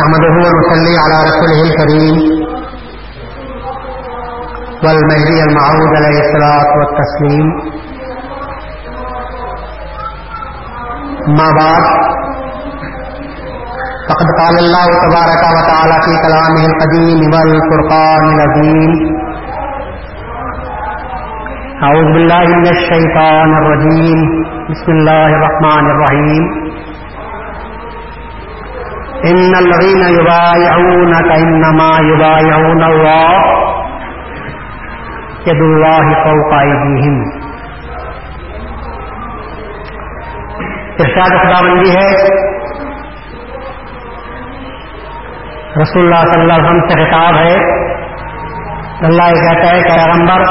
نحمده ونصلي على رسوله الكريم. والمهدي المعود عليه الصلاة والتسليم. ما بعد، فقد قال الله تبارك وتعالى في كلامه القديم والفرقان العظيم. أعوذ بالله من الشيطان الرجيم. بسم الله الرحمن الرحيم. إن الذين يبايعونك إنما يبايعون الله يد الله فوق أيديهم ارشاد خدا بندی ہے۔ رسول اللہ صلی اللہ علیہ وسلم سے خطاب ہے۔ اللہ یہ کہتا ہے کہ پیغمبر،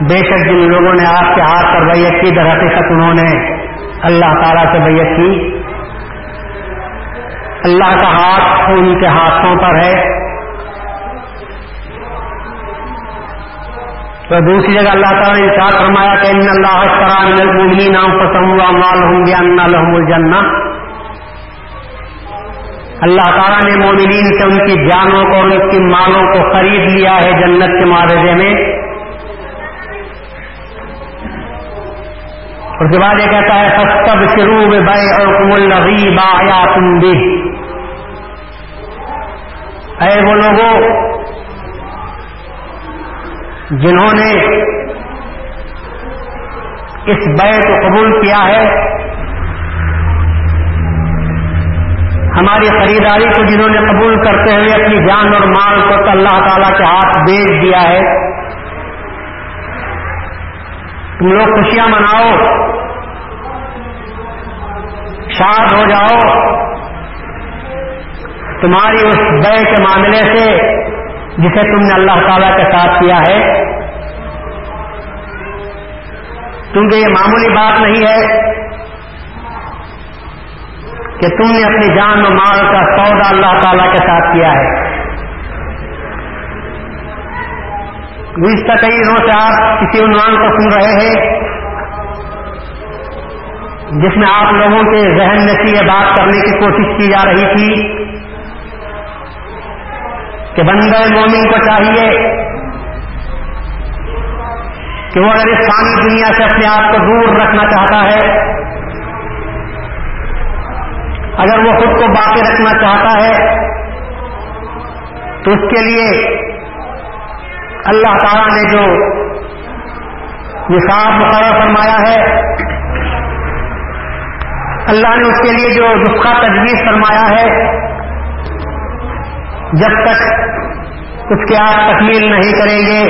بے شک جن لوگوں نے آپ کے ہاتھ پر بیت کی، در حقیقت انہوں نے اللہ تعالیٰ سے بیت کی۔ اللہ کا ہاتھ ان کے ہاتھوں پر ہے۔ تو دوسری جگہ اللہ تعالیٰ نے ارشاد فرمایا کہ ان اللہ کران المؤمنین انفسهم واموالهم بان لهم الجنہ۔ اللہ تعالیٰ نے مومنین سے ان کی جانوں کو اور ان کی مالوں کو خرید لیا ہے جنت کے معاوضے میں۔ اس کے بعد یہ کہتا ہے سستب شروع میں بے اور کم الغیب آیا تم بھی اے وہ لوگوں جنہوں نے اس بے کو قبول کیا ہے، ہماری خریداری کو جنہوں نے قبول کرتے ہوئے اپنی جان اور مال کو تو اللہ تعالیٰ کے ہاتھ بیچ دیا ہے۔ تم لوگ خوشیاں مناؤ، شاد ہو جاؤ۔ تمہاری اس بے کے معاملے سے جسے تم نے اللہ تعالی کے ساتھ کیا ہے۔ کیونکہ یہ معمولی بات نہیں ہے کہ تم نے اپنی جان و مال کا سودا اللہ تعالی کے ساتھ کیا ہے۔ گزشتہ کئی دنوں سے آپ کسی عنوان کو سن رہے ہیں جس میں آپ لوگوں کے ذہن میں سے یہ بات کرنے کی کوشش کی جا رہی تھی کہ بندہ مومن کو چاہیے کہ وہ اگر اس فانی دنیا سے اپنے آپ کو دور رکھنا چاہتا ہے، اگر وہ خود کو باقی رکھنا چاہتا ہے، تو اس کے لیے اللہ تعالیٰ نے جو نصاب مقرر فرمایا ہے، اللہ نے اس کے لیے جو نسخہ تجویز فرمایا ہے جب تک اس کے آپ تکمیل نہیں کریں گے،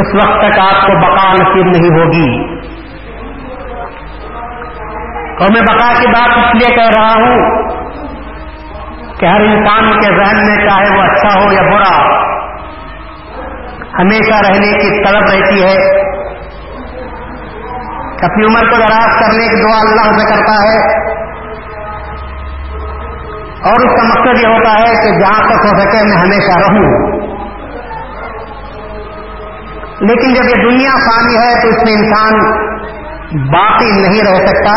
اس وقت تک آپ کو بقا نصیب نہیں ہوگی۔ اور میں بقا کی بات اس لیے کہہ رہا ہوں کہ ہر انسان کے ذہن میں چاہے وہ اچھا ہو یا برا، ہمیشہ رہنے کی طلب رہتی ہے۔ اپنی عمر کو دراز کرنے کی دعا اللہ سے کرتا ہے۔ اور اس کا مقصد یہ ہوتا ہے کہ جہاں تک ہو سکے میں ہمیشہ رہوں۔ لیکن جب یہ دنیا فانی ہے تو اس میں انسان باقی نہیں رہ سکتا۔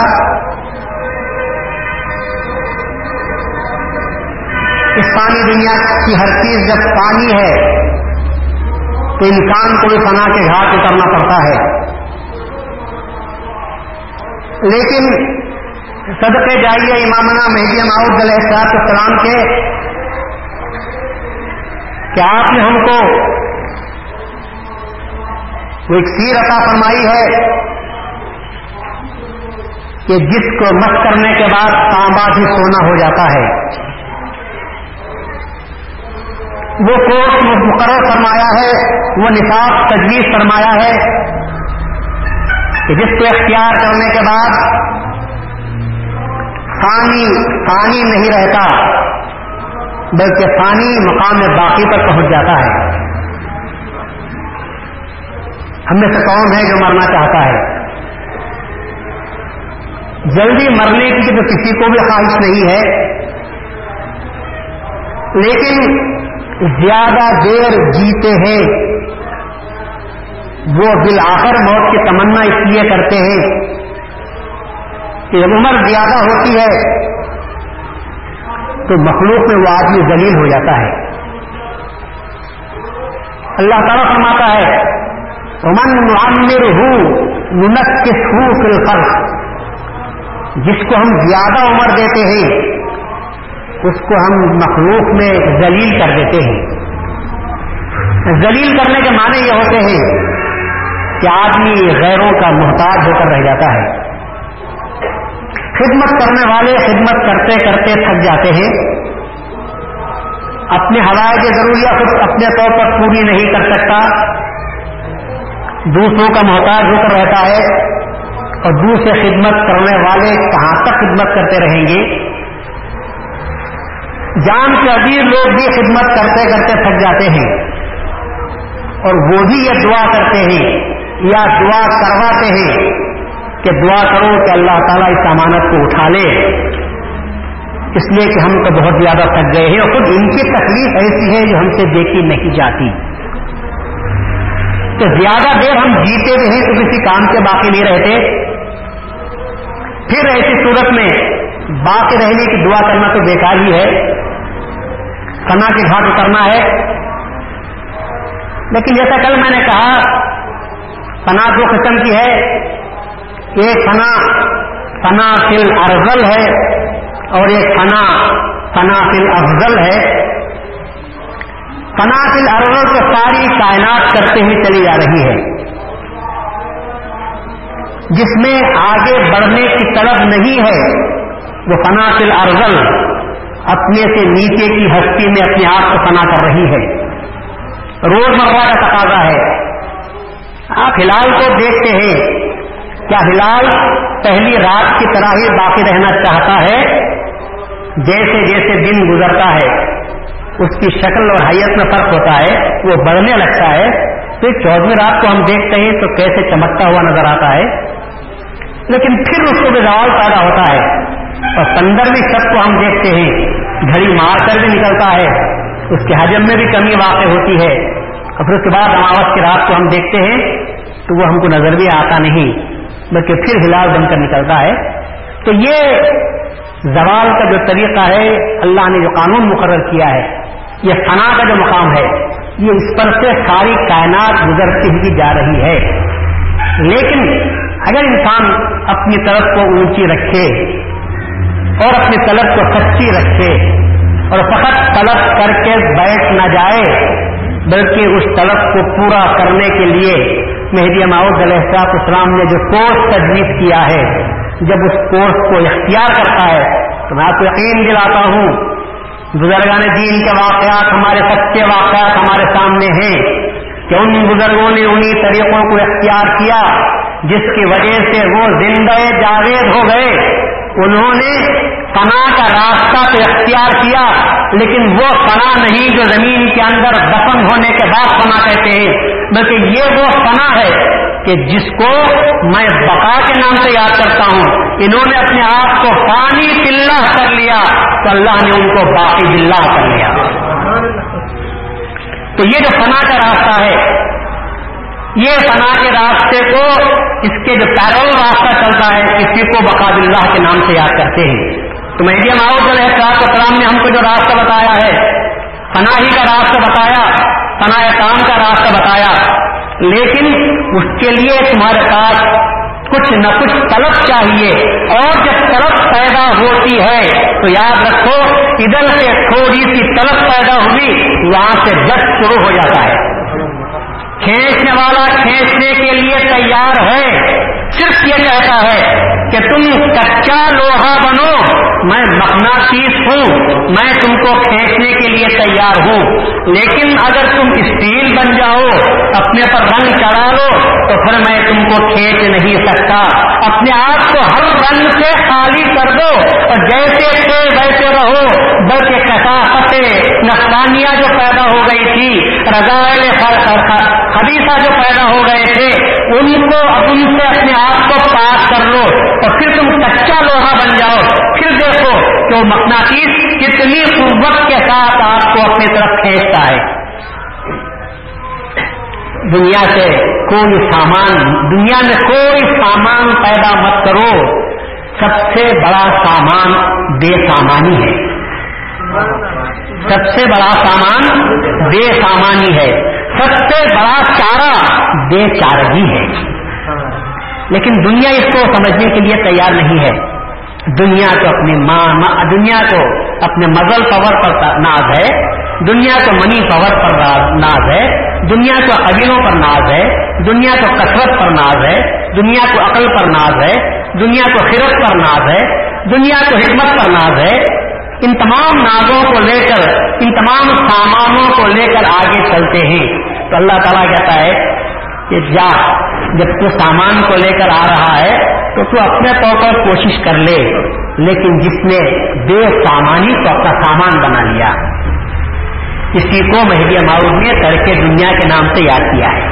اس پانی دنیا کی ہر چیز جب پانی ہے تو انسان کو بھی فنا کے گھاٹ اترنا پڑتا ہے۔ لیکن صدقے جائیے، امامنا مہدی معاؤد علیہ السلام کے کہ آپ نے ہم کو وہ ایک سیر عطا فرمائی ہے کہ جس کو مت کرنے کے بعد تانبا ہی سونا ہو جاتا ہے۔ وہ کوٹ مقرر فرمایا ہے، وہ نصاب تجویز فرمایا ہے کہ جس کو اختیار کرنے کے بعد پانی پانی نہیں رہتا، بلکہ پانی مقام باقی پر پہنچ جاتا ہے۔ ہم میں سے کون ہے جو مرنا چاہتا ہے؟ جلدی مرنے کی تو کسی کو بھی خواہش نہیں ہے، لیکن زیادہ دیر جیتے ہیں۔ وہ بالآخر موت کی تمنا اس لیے کرتے ہیں کہ جب عمر زیادہ ہوتی ہے تو مخلوق میں وہ آدمی ذلیل ہو جاتا ہے۔ اللہ تعالیٰ فرماتا ہے امن عامر ہوں منقص ہوں فل جس کو ہم زیادہ عمر دیتے ہیں، اس کو ہم مخلوق میں ذلیل کر دیتے ہیں۔ ذلیل کرنے کے معنی یہ ہوتے ہیں کہ آدمی غیروں کا محتاج ہو کر رہ جاتا ہے۔ خدمت کرنے والے خدمت کرتے کرتے تھک جاتے ہیں۔ اپنے حوائج ضروریات خود اپنے طور پر پوری نہیں کر سکتا۔ دوسروں کا محتاج ہو کر رہتا ہے اور دوسرے خدمت کرنے والے کہاں تک خدمت کرتے رہیں گے؟ جان کے عزیز لوگ بھی خدمت کرتے کرتے تھک جاتے ہیں۔ اور وہ بھی یہ دعا کرتے ہیں، یا دعا کرواتے ہیں۔ کہ دعا کرو کہ اللہ تعالیٰ اس امانت کو اٹھا لے۔ اس لیے کہ ہم تو بہت زیادہ تھک گئے ہیں اور خود ان کی تکلیف ایسی ہے جو ہم سے دیکھی نہیں جاتی۔ تو زیادہ دیر ہم جیتے بھی ہیں تو کسی کام کے باقی نہیں رہتے۔ پھر ایسی صورت میں باقی رہنے کی دعا کرنا تو بیکار ہی ہے۔ کنا کے گھاٹ اترنا ہے۔ لیکن جیسا کل میں نے کہا پنا دو قسم کی ہے۔ ایک فنا فنا فل ارزل ہے اور ایک فنا فنا فل افضل ہے۔ فنا فل ارزل کو ساری کائنات کرتے ہوئے چلی جا رہی ہے۔ جس میں آگے بڑھنے کی طلب نہیں ہے، وہ فنا فل ارزل اپنے سے نیچے کی ہستی میں اپنے آپ کو فنا کر رہی ہے۔ روزمرہ کا تقاضا ہے۔ آپ فی الحال کو دیکھتے ہیں۔ کیا ہلال پہلی رات کی طرح ہی باقی رہنا چاہتا ہے؟ جیسے جیسے دن گزرتا ہے، اس کی شکل اور حیت میں فرق ہوتا ہے، وہ بڑھنے لگتا ہے۔ پھر چودہویں رات کو ہم دیکھتے ہیں تو کیسے چمکتا ہوا نظر آتا ہے۔ لیکن پھر اس کو بھی زوال پیدا ہوتا ہے۔ اور پندرہویں شب کو ہم دیکھتے ہیں، گھڑی مار کر بھی نکلتا ہے۔ اس کے حجم میں بھی کمی واقع ہوتی ہے۔ اور پھر اس کے بعد اماوت کی رات کو ہم دیکھتے ہیں، تو وہ ہم کو نظر بھی آتا نہیں۔ بلکہ پھر ہلال بن کر نکلتا ہے۔ تو یہ زوال کا جو طریقہ ہے، اللہ نے جو قانون مقرر کیا ہے، یہ فنا کا جو مقام ہے، یہ اس پر سے ساری کائنات گزرتی ہوئی جا رہی ہے۔ لیکن اگر انسان اپنی طرف کو اونچی رکھے اور اپنی طلب کو سچی رکھے اور فقط طلب کر کے بیٹھ نہ جائے، بلکہ اس طلب کو پورا کرنے کے لیے مہدی ماؤد علیہ اسلام نے جو کورس تجویز کیا ہے، جب اس کورس کو اختیار کرتا ہے، تو میں آپ کو یقین دلاتا ہوں، بزرگان دین کے واقعات ہمارے سچے واقعات ہمارے سامنے ہیں کہ ان بزرگوں نے انہی طریقوں کو اختیار کیا، جس کی وجہ سے وہ زندہ جاوید ہو گئے۔ انہوں نے فنا کا راستہ تو اختیار کیا، لیکن وہ فنا نہیں جو زمین کے اندر دفن ہونے کے بعد فنا کہتے ہیں، بلکہ یہ وہ فنا ہے کہ جس کو میں بقا کے نام سے یاد کرتا ہوں۔ انہوں نے اپنے آپ کو پانی بلّہ کر لیا، تو اللہ نے ان کو باقی بلّہ کر لیا۔ تو یہ جو فنا کا راستہ ہے، یہ فنا کے راستے کو اس کے جو پیرول راستہ چلتا ہے، اسی کو بقا اللہ کے نام سے یاد کرتے ہیں۔ تو میڈیم آؤٹ علیہ السلام نے ہم کو جو راستہ بتایا ہے فنا ہی کا راستہ بتایا فنا کام کا راستہ بتایا۔ لیکن اس کے لیے تمہارے پاس کچھ نہ کچھ طلب چاہیے۔ اور جب طلب پیدا ہوتی ہے، تو یاد رکھو، ادھر سے تھوڑی سی طلب پیدا ہوئی، وہاں سے جس شروع ہو جاتا ہے۔ کھینچنے والا کھینچنے کے لیے تیار ہے۔ صرف یہ کہتا ہے کہ تم کچا لوہا بنو، میں مقناطیس ہوں، میں تم کو کھینچنے کے لیے تیار ہوں۔ لیکن اگر تم اسٹیل بن جاؤ، اپنے پر رنگ چڑھا لو، تو پھر میں تم کو کھینچ نہیں سکتا۔ اپنے آپ کو ہر رنگ سے خالی کر دو اور جیسے تھے ویسے رہو۔ بلکہ کثافت نقصانیہ جو پیدا ہو گئی تھی، رضائل خدیثہ جو پیدا ہو گئے تھے، ان کو ان سے اپنے آپ کو پاس کر لو اور پھر تم کچا لوہا بن جاؤ۔ پھر دیکھو کہ وہ مقناطیس کتنی قوت کے ساتھ آپ کو اپنی طرف کھینچ کھینچتا ہے۔ دنیا سے کوئی سامان دنیا میں کوئی سامان پیدا مت کرو۔ سب سے بڑا سامان بے سامانی ہے۔ سب سے بڑا سامان بے سامانی ہے۔ سب سے بڑا چارہ بے چارگی ہے۔ لیکن دنیا اس کو سمجھنے کے لیے تیار نہیں ہے۔ دنیا کو اپنی ماں دنیا کو اپنے مزل پور پر ناز ہے، دنیا کو منی پور پر ناز ہے، دنیا کو قبیلوں پر ناز ہے، دنیا کو کثرت پر ناز ہے، دنیا کو عقل پر ناز ہے، دنیا کو خرت پر ناز ہے، دنیا کو حکمت پر ناز ہے۔ ان تمام نازوں کو لے کر، ان تمام سامانوں کو لے کر آگے چلتے ہیں۔ تو اللہ تعالیٰ کہتا ہے کہ جا، جب تو سامان کو لے کر آ رہا ہے تو تو اپنے طور پر کوشش کر لے، لیکن جس نے بے سامانی کو اپنا سامان بنا لیا۔ اسی کو مہدی معروف نے ترک دنیا کے نام سے یاد کیا ہے۔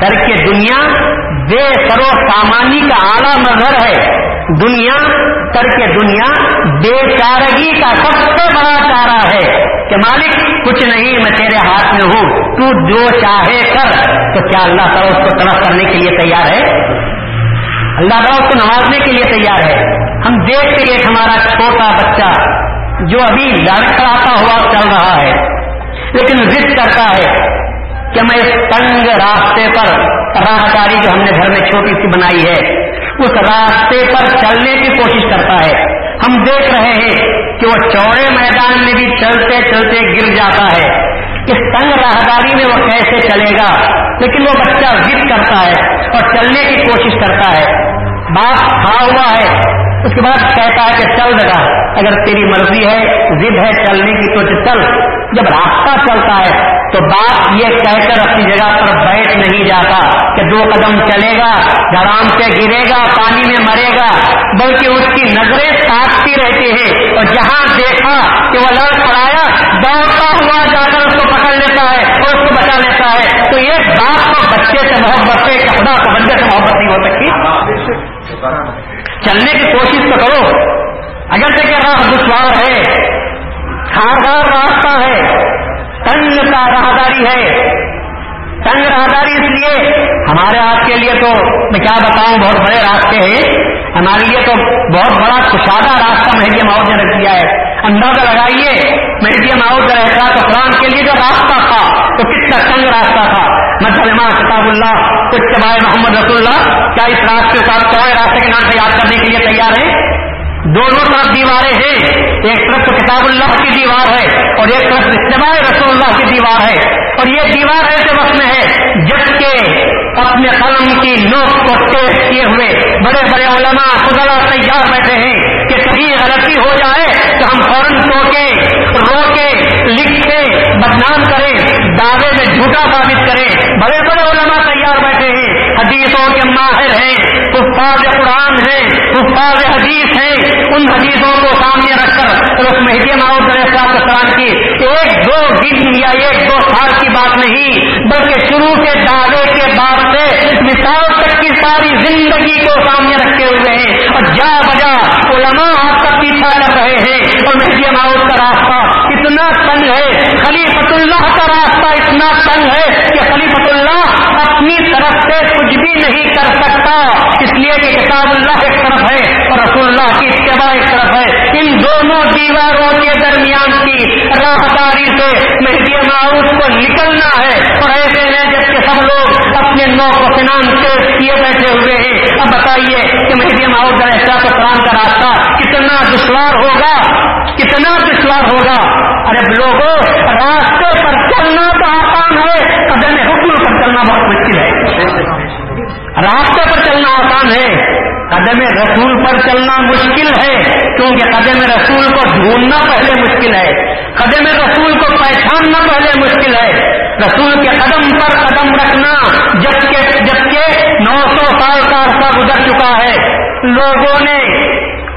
ترک دنیا بے کرو سامانی کا اعلیٰ نظر ہے۔ دنیا، ترک دنیا بے چارگی کا سب سے بڑا چارہ ہے۔ کہ مالک، کچھ نہیں، میں تیرے ہاتھ میں ہوں، تو جو چاہے کر۔ تو کیا اللہ تعالیٰ اس کو طرف کرنے کے لیے تیار ہے؟ اللہ تعالیٰ اس کو نوازنے کے لیے تیار ہے۔ ہم دیکھتے ایک ہمارا چھوٹا بچہ جو ابھی لڑکڑاتا ہوا چل رہا ہے، لیکن ضد کرتا ہے کہ میں اس تنگ راستے پر راہداری جو ہم نے گھر میں چھوٹی سی بنائی ہے، اس راستے پر چلنے کی کوشش کرتا ہے۔ ہم دیکھ رہے ہیں کہ وہ چوڑے میدان میں بھی چلتے چلتے گر جاتا ہے۔ اس تنگ راہداری میں وہ کیسے چلے گا؟ لیکن وہ بچہ ضد کرتا ہے اور چلنے کی کوشش کرتا ہے۔ بات کھا ہوا ہے۔ اس کے بعد کہتا ہے کہ چل لگا اگر تیری مرضی ہے، ضد ہے چلنے کی تو چل۔ جب راستہ چلتا ہے تو بات یہ کہہ کر اپنی جگہ پر بیٹھ نہیں جاتا کہ دو قدم چلے گا گرام سے گرے گا، پانی میں مرے گا۔ بلکہ اس کی نظریں تاکتی رہتی ہیں۔ اور جہاں دیکھا کہ وہ لڑ پڑایا دوڑتا ہوا جا کر لیتا ہے اور اس کو بچا لیتا ہے۔ تو یہ باپ کو بچے سے محبت سے خدا کو بندے سے محبت نہیں ہو سکتی۔ چلنے کی کوشش تو کرو۔ اگر کہ راہ دشوار ہے خاردار راستہ ہے، تنگ کا راہداری ہے۔ تنگ راہداری اس لیے۔ ہمارے آپ کے لیے تو میں کیا بتاؤں، بہت بڑے راستے ہیں۔ ہمارے لیے تو بہت بڑا کشادہ راستہ مہدی ماؤ نے رکھ دیا ہے۔ اندازہ لگائیے مہدی ماؤ رہتا تو قرآن کے لیے جو راستہ تھا، تو کتنا تنگ راستہ تھا؟ مطلب کتاب اللہ، کچھ محمد رسول اللہ، کیا اس راستے کو آپ کوئی راستے کے نام سے یاد کرنے کے لیے تیار ہیں؟ دونوں طرف دیواریں ہیں۔ ایک طرف تو کتاب اللہ کی دیوار ہے اور ایک طرف اجتماع رسول اللہ کی دیوار ہے۔ اور یہ دیوار ایسے وقت میں ہے جبکہ اپنے قلم کی نوک کو ٹیسٹ کیے ہوئے بڑے بڑے علماء خدا تیار بیٹھے ہیں کہ کہیں غلطی ہو جائے تو ہم فوراً ٹوکے روکے لکھے بدنام کریں، دعوے میں جھوٹا ثابت کریں۔ بڑے بڑے علماء تیار بیٹھے ہیں۔ حدیثوں کے ماہر ہیں حفاظ قرآن ہیں حفاظ حدیث ہیں ان حدیثوں کو سامنے رکھ کر اس مہدی ماؤد قرآن کی ایک دو دن یا ایک دو سال کی بات نہیں، بلکہ شروع کے دعوے کے بعد سے مثال تک کی ساری زندگی کو سامنے رکھے ہوئے ہیں۔ اور جا بجا علماء آپ کا پیچھا کر رہے ہیں۔ اور مہدی ماؤد کا راستہ اتنا تنگ ہے خلیفت اللہ کا راستہ اتنا تنگ ہے کہ خلیفت اللہ اپنی طرف سے کچھ بھی نہیں کر سکتا۔ اس لیے کہ کتاب اللہ ایک طرف ہے اور رسول اللہ کی اتباع ایک طرف ہے۔ ان دونوں دیواروں کے درمیان کی راہداری سے مہدی معاوض کو نکلنا ہے۔ اور ایسے میں جبکہ سب لوگ اپنے نو کو فنان کیے بیٹھے ہوئے ہیں۔ اب بتائیے کہ مہدی معاوض ایسا تو قرآن کا راستہ کتنا دشوار ہوگا؟ کتنا دشوار ہوگا؟ ارے لوگوں راستے پر چلنا تو آسان ہے، قدم حکم پر چلنا بہت مشکل ہے۔ راستے پر چلنا آسان ہے۔ قدم رسول پر چلنا مشکل ہے، کیونکہ قدم رسول کو ڈھونڈنا پہلے مشکل ہے۔ قدم رسول کو پہچاننا پہلے مشکل ہے۔ رسول کے قدم پر قدم رکھنا، جبکہ جبکہ نو سو سال کا عرصہ گزر چکا ہے۔ لوگوں نے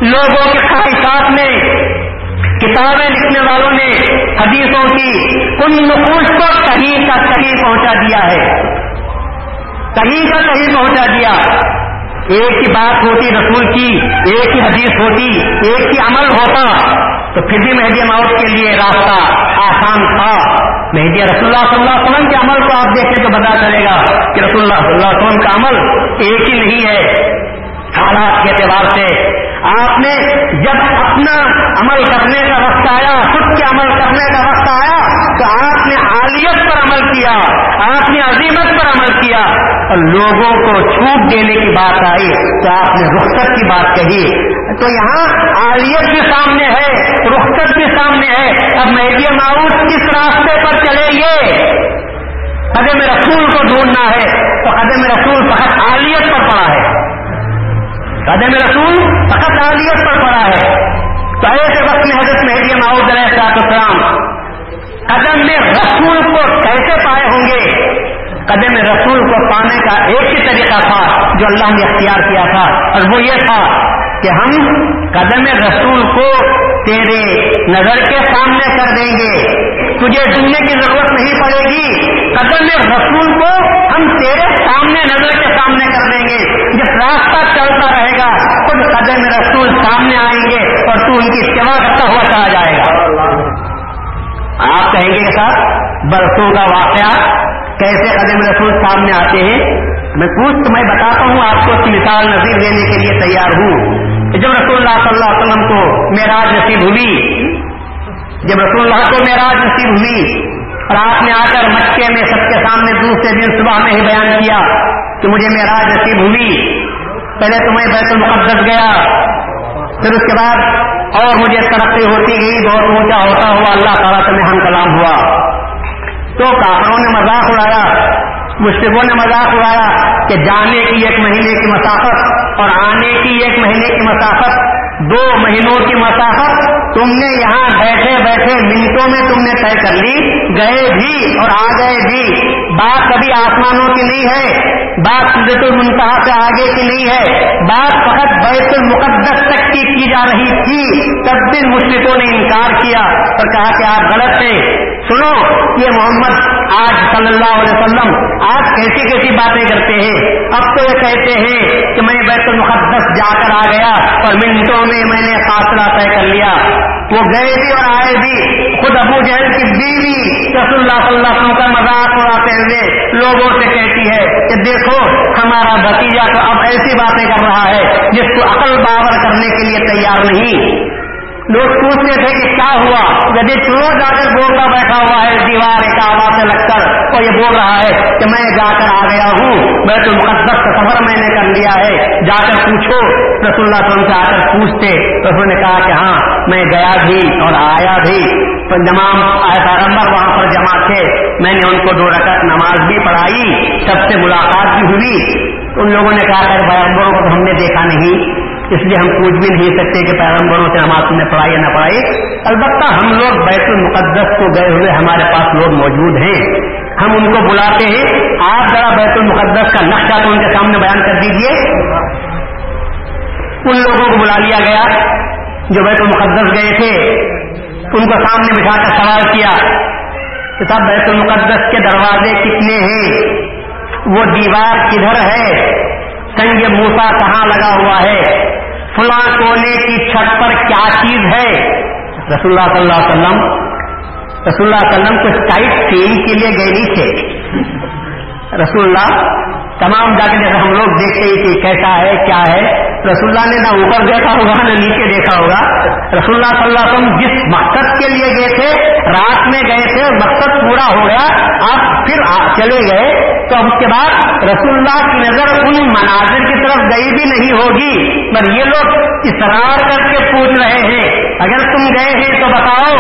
لوگوں کے خواہشات نے، کتابیں لکھنے والوں نے حدیثوں کی ان نقوش کو کہیں کا کہیں پہنچا دیا ہے۔ کہیں کا کہیں پہنچا دیا۔ ایک ہی بات ہوتی رسول کی، ایک ہی حدیث ہوتی، ایک ہی عمل ہوتا، تو پھر بھی مہدی ماؤت کے لیے راستہ آسان تھا۔ مہدی رسول اللہ صلی اللہ علیہ وسلم کے عمل کو آپ دیکھیں تو پتا چلے گا کہ رسول اللہ صلی اللہ علیہ وسلم کا عمل ایک ہی نہیں ہے۔ حالات کے اعتبار سے آپ نے جب اپنا عمل کرنے کا وقت آیا، خود کے عمل کرنے کا وقت آیا، تو آپ نے عالیت پر عمل کیا، آپ نے عظیمت پر عمل کیا، اور لوگوں کو چھوٹ دینے کی بات آئی، تو آپ نے رخصت کی بات کہی۔ تو یہاں عالیت بھی سامنے ہے، رخصت بھی سامنے ہے۔ اب مہدی معاوض کس راستے پر چلے گے؟ قدم رسول کو ڈھونڈنا ہے، تو قدم رسول فقط عالیت پر پڑا ہے۔ قدم رسول فقط عالیت پر پڑا ہے. تو ایسے وقت میں حضرت مہدی ماؤد علیہ صاحب السلام قدم میں رسول کو کیسے پائے ہوں گے؟ قدم رسول کو پانے کا ایک ہی طریقہ تھا جو اللہ نے اختیار کیا تھا اور وہ یہ تھا کہ ہم قدم رسول کو تیرے نظر کے سامنے کر دیں گے۔ تجھے ڈھونڈنے کی ضرورت نہیں پڑے گی۔ قدم رسول کو ہم تیرے سامنے نظر کے سامنے کر دیں گے۔ جس راستہ چلتا رہے گا، خود قدم رسول سامنے آئیں گے اور تو ان کی سیوا کرتا ہوا چلا جائے گا۔ آپ کہیں گے کہ صاحب، برسوں کا واقعہ کیسے قدم رسول سامنے آتے ہیں؟ میں پوچھ تو میں بتاتا ہوں، آپ کو اس کی مثال نظیر دینے کے لیے تیار ہوں۔ جب رسول اللہ صلی اللہ علیہ وسلم کو میراج نصیب ہوئی، جب رسول اللہ کو میراج نصیب ہوئی اور آپ نے آ کر مکے میں سب کے سامنے دوسرے دن صبح میں ہی بیان کیا کہ مجھے میراج نصیب ہوئی۔ پہلے تو میں بیت المقدس گیا، پھر اس کے بعد اور مجھے ترقی ہوتی گئی، بہت اونچا ہوتا ہوا، اللہ تعالیٰ سے میں ہم کلام ہوا۔ تو کافروں نے مذاق اڑایا مشرقوں نے مذاق اڑایا کہ جانے کی ایک مہینے کی مسافت اور آنے کی ایک مہینے کی مسافت، دو مہینوں کی مسافت، تم نے یہاں بیٹھے بیٹھے منٹوں میں تم نے طے کر لی، گئے بھی اور آ گئے بھی۔ بات کبھی آسمانوں کی نہیں ہے، بات سدت المنتہا سے آگے کی نہیں ہے۔ بات فقط بیت المقدس تک کی کی جا رہی تھی، تب دن مشرقوں نے انکار کیا اور کہا کہ آپ غلط تھے۔ سنو، یہ محمد آج صلی اللہ علیہ وسلم آج کیسی کیسی باتیں کرتے ہیں؟ اب تو یہ کہتے ہیں کہ میں بیت المقدس جا کر آ گیا اور منٹوں میں میں نے فاصلہ طے کر لیا۔ وہ گئے بھی اور آئے بھی۔ خود ابو جہل کی بیوی رسول اللہ صلی اللہ علیہ وسلم کا مذاق اڑاتے ہوئے لوگوں سے کہتی ہے کہ دیکھو، ہمارا بھتیجا تو اب ایسی باتیں کر رہا ہے جس کو عقل باور کرنے کے لیے تیار نہیں۔ لوگ پوچھتے تھے کہ کیا ہوا؟ یدی چور جا کر بولتا بیٹھا ہوا ہے، دیوار ایک آواز سے لگ کر اور یہ بول رہا ہے کہ میں جا کر آ گیا ہوں۔ میں تو مقدس کا سفر میں نے کر لیا ہے۔ جا کر پوچھو۔ رسول اللہ وسلم سے آ کر پوچھتے، تو انہوں نے کہا کہ ہاں میں گیا بھی اور آیا بھی۔ تمام پیغمبر وہاں پر جمع تھے۔ میں نے ان کو دو رکعت نماز بھی پڑھائی، سب سے ملاقات بھی ہوئی۔ ان لوگوں نے کہا کہ پیغمبروں کو ہم نے دیکھا نہیں۔ اس لیے ہم پوچھ بھی نہیں سکتے کہ پیغمبروں سے نماز تم نے پڑھائی یا نہ پڑھائی۔ البتہ ہم لوگ بیت المقدس کو گئے ہوئے ہمارے پاس لوگ موجود ہیں۔ ہم ان کو بلاتے ہیں۔ آپ ذرا بیت المقدس کا نقشہ تو ان کے سامنے بیان کر دیجیے۔ ان لوگوں کو بلا لیا گیا جو بیت المقدس گئے تھے۔ ان کو سامنے بٹھا کر سوال کیا کہ صاحب بیت المقدس کے دروازے کتنے ہیں؟ وہ دیوار کدھر ہے؟ سنگ موسا کہاں لگا ہوا ہے؟ فلاں کونے کی چھت پر کیا چیز ہے؟ رسول اللہ صلی اللہ علیہ وسلم، رسول اللہ علیہ وسلم کو سائٹ سیئنگ کے لیے گئے نہیں تھے رسول اللہ، تمام جا کے ہم لوگ دیکھتے ہی کہ کیسا ہے، کیا ہے۔ رسول اللہ نے نہ اوپر دیکھا ہوگا، نہ نیچے دیکھا ہوگا۔ رسول اللہ صلی اللہ علیہ وسلم جس مقصد کے لیے گئے تھے، رات میں گئے تھے، مقصد پورا ہو گیا آپ پھر چلے گئے۔ تو اب اس کے بعد رسول اللہ کی نظر ان مناظر کی طرف گئی بھی نہیں ہوگی۔ پر یہ لوگ اصرار کر کے پوچھ رہے ہیں، اگر تم گئے ہیں تو بتاؤ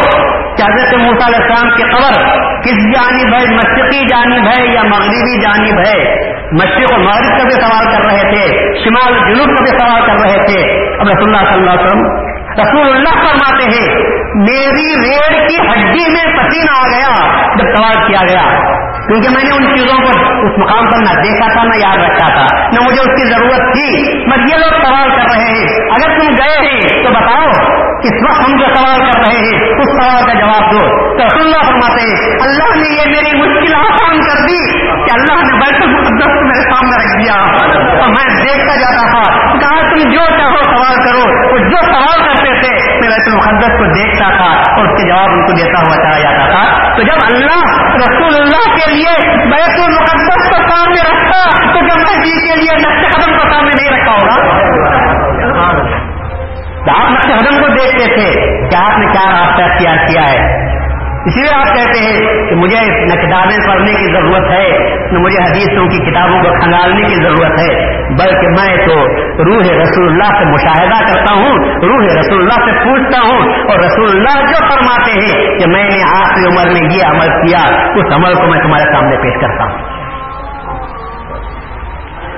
کہ حضرت موسیٰ علیہ السلام کی قبر کس جانب ہے؟ مشرقی جانب ہے یا مغربی جانب ہے؟ مشرق و مغرب کا بھی سوال کر رہے تھے، شمال جنوب کا بھی سوال کر رہے تھے۔ اب رسول اللہ صلی اللہ علیہ وسلم رسول اللہ فرماتے ہیں میری ریڑھ کی ہڈی میں پسینہ آ گیا، جب سوال کیا گیا، کیونکہ میں نے ان چیزوں کو اس مقام پر نہ دیکھا تھا، نہ یاد رکھا تھا، نہ مجھے اس کی ضرورت تھی۔ مگر یہ لوگ سوال کر رہے ہیں۔ اگر تم گئے ہیں تو بتاؤ اس وقت ہم جو سوال کر رہے ہیں، اس سوال کا جواب دو۔ تو رسول اللہ فرماتے ہیں، اللہ نے یہ میری مشکل آسان کر دی کہ اللہ نے بیت المقدس کو میرے سامنے رکھ دیا۔ اور میں دیکھتا جاتا تھا، کہا تم جو چاہو سوال کرو۔ وہ جو سوال کرتے تھے بیت المقدس کو دیکھتا تھا اور اس کے جواب ان کو دیتا ہوا چلا جاتا تھا۔ تو جب اللہ رسول اللہ کے لیے بیت المقدس کو سامنے رکھا تو جب میں جی کے لیے نقش قدم کو سامنے نہیں رکھا ہوگا۔ آپ نقش قدم کو دیکھتے تھے کہ آپ نے کیا راستہ اختیار کیا ہے۔ اسی لیے آپ کہتے ہیں کہ مجھے نہ کتابیں پڑھنے کی ضرورت ہے، نہ مجھے حدیثوں کی کتابوں کو کھنگالنے کی ضرورت ہے، بلکہ میں تو روح رسول اللہ سے مشاہدہ کرتا ہوں، روح رسول اللہ سے پوچھتا ہوں اور رسول اللہ جو فرماتے ہیں کہ میں نے آخری عمر میں یہ عمل کیا، اس عمل کو میں تمہارے سامنے پیش کرتا ہوں۔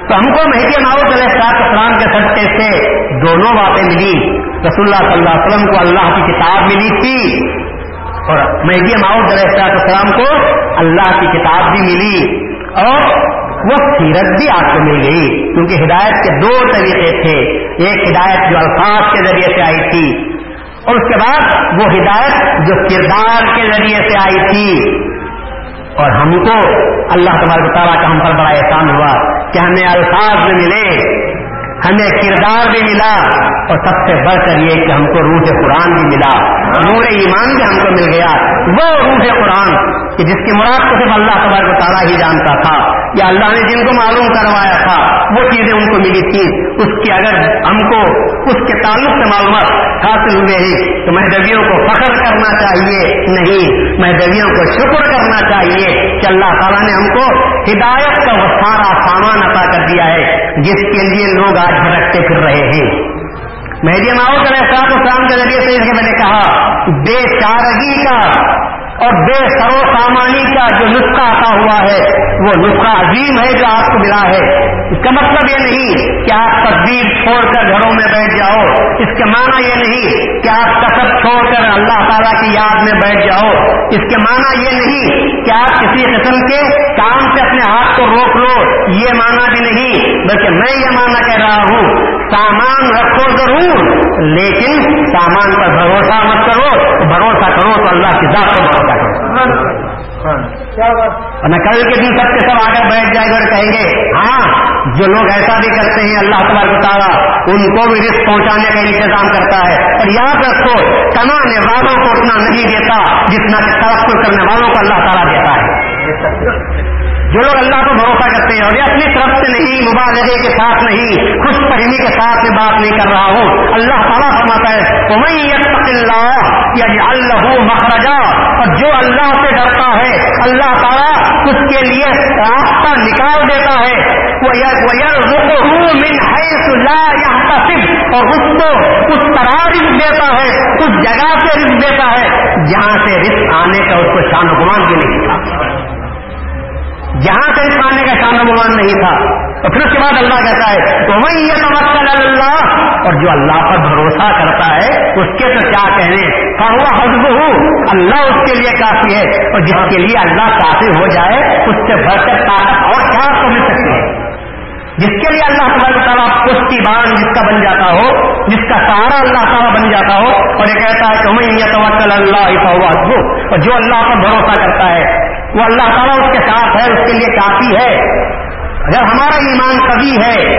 تو ہم کو مہدی ماؤت علیہ السلام کے صدقے سے دونوں باتیں ملی۔ رسول اللہ صلی اللہ علیہ وسلم کو اللہ کی کتاب ملی تھی۔ اور مہدی ماؤد علیہ السلام کو اللہ کی کتاب بھی ملی اور وہ سیرت بھی آپ کو مل گئی کیونکہ ہدایت کے دو طریقے تھے۔ ایک ہدایت جو الفاظ کے ذریعے سے آئی تھی اور اس کے بعد وہ ہدایت جو کردار کے ذریعے سے آئی تھی۔ اور ہم کو اللہ تبارک تعالیٰ کا ہم پر بڑا احسان ہوا کہ ہمیں الفاظ میں ملے۔ ہمیں کردار بھی ملا اور سب سے بڑھ کر یہ کہ ہم کو روح قرآن بھی ملا۔ نور ایمان بھی ہم کو مل گیا۔ وہ روح قرآن کہ جس کی مراد کو صرف اللہ تبارک تعالیٰ ہی جانتا تھا۔ یا اللہ نے جن کو معلوم کروایا تھا، وہ چیزیں ان کو ملی تھی۔ اس کی اگر ہم کو اس کے تعلق سے معلومات حاصل ہوئے تو مہدویوں کو فخر کرنا چاہیے۔ نہیں، مہدویوں کو شکر کرنا چاہیے کہ اللہ تعالیٰ نے ہم کو ہدایت کا وہ سارا سامان عطا کر دیا ہے، جس کے لیے لوگ آج بھٹکتے پھر رہے ہیں۔ مہدی ماؤ علیہ السلام کے ذریعے سے اس میں نے کہا، بے چارگی کا اور بے سرو سامانی کا جو نسخہ آتا ہوا ہے، وہ نسخہ عظیم ہے جو آپ کو ملا ہے۔ اس کا مطلب یہ نہیں کہ آپ تصویر چھوڑ کر گھروں میں بیٹھ جاؤ۔ اس کے معنی یہ نہیں کہ آپ کسب چھوڑ کر اللہ تعالیٰ کی یاد میں بیٹھ جاؤ۔ اس کے معنی یہ نہیں کہ آپ کسی قسم کے کام سے اپنے ہاتھ کو روک لو۔ یہ معنی بھی نہیں، بلکہ میں یہ معنی کہہ رہا ہوں، سامان رکھو ضرور، لیکن سامان پر بھروسہ مت کرو۔ بھروسہ کرو تو اللہ کی ذات پر بھروسہ کل کے دن سب کے سب آ کر بیٹھ جائے گا اور کہیں گے ہاں جو لوگ ایسا بھی کرتے ہیں، اللہ تبار تعالیٰ ان کو بھی رسک پہنچانے کا انتظام کرتا ہے۔ اور یاد رکھو کمانے والوں کو اتنا نہیں دیتا جتنا ترقی کرنے والوں کو اللہ تعالیٰ دیتا ہے۔ جو لوگ اللہ کو بھروسہ کرتے ہیں اور یہ اپنی طرف مبالغے کے ساتھ نہیں، خوش فہمی کے ساتھ میں بات نہیں کر رہا ہوں۔ اللہ تعالیٰ فرماتا ہے اللہ اللہ مخرجا۔ اور جو اللہ سے ڈرتا ہے، اللہ تعالیٰ اس کے لیے راستہ نکال دیتا ہے۔ اور اس کو اس طرح رزق دیتا ہے، اس جگہ سے رزق دیتا ہے، جہاں سے رزق آنے کا اس کو شان و گمان بھی نہیں تھا۔ جہاں سے اس آنے کا شان و گمان نہیں تھا، تو پھر اس کے بعد اللہ کہتا ہے تو وہی یہ توکل اللہ اور جو اللہ پر بھروسہ کرتا ہے، اس کے تو کیا کہنے؟ فہو حزب ہوں اللہ اس کے لیے کافی ہے، اور جس کے لیے اللہ کافی ہو جائے، اس سے بڑھ کر طاقت اور کیا آپ کو مل سکتی ہے؟ جس کے لیے اللہ تبارک تعالیٰ پشتی بان جس کا بن جاتا ہو، جس کا سہارا اللہ تعالیٰ بن جاتا ہو، اور یہ کہتا ہے کہ میں توکل اللہ اور جو اللہ پر بھروسہ کرتا ہے، وہ اللہ تعالیٰ اس کے ساتھ ہے، اس کے لیے کافی ہے۔ اگر ہمارا ایمان کبھی ہے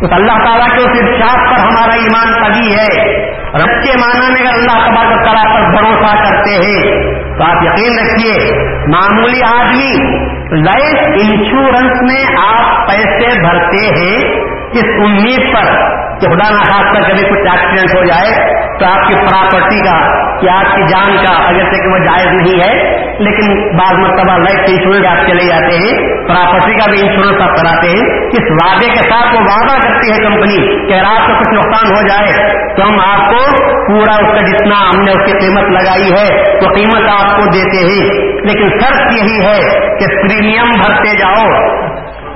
تو اللہ تعالیٰ کے اس ارشاد پر ہمارا ایمان کبھی ہے۔ رب کے معنی میں اگر اللہ تبارک تعالیٰ پر بھروسہ کرتے ہیں، تو آپ یقین رکھیے، معمولی آدمی لائف انشورنس میں آپ پیسے بھرتے ہیں اس امید پر کہ خدا نہ خاص کر کبھی کچھ ایکسیڈنٹ ہو جائے تو آپ کی پراپرٹی کا یا آپ کی جان کا، اگر سے کہ وہ جائز نہیں ہے، لیکن بعض مرتبہ لائف انشورنس آپ چلے جاتے ہیں پراپرٹی کا بھی انشورنس آپ کراتے ہیں، اس وعدے کے ساتھ وہ وعدہ کرتی ہے کمپنی کہ اگر آپ کو کچھ نقصان ہو جائے تو ہم آپ کو پورا اس کا جتنا ہم نے اس کی قیمت لگائی ہے، وہ قیمت آپ کو دیتے ہیں۔ لیکن شرط یہی ہے کہ پریمیم بھرتے جاؤ۔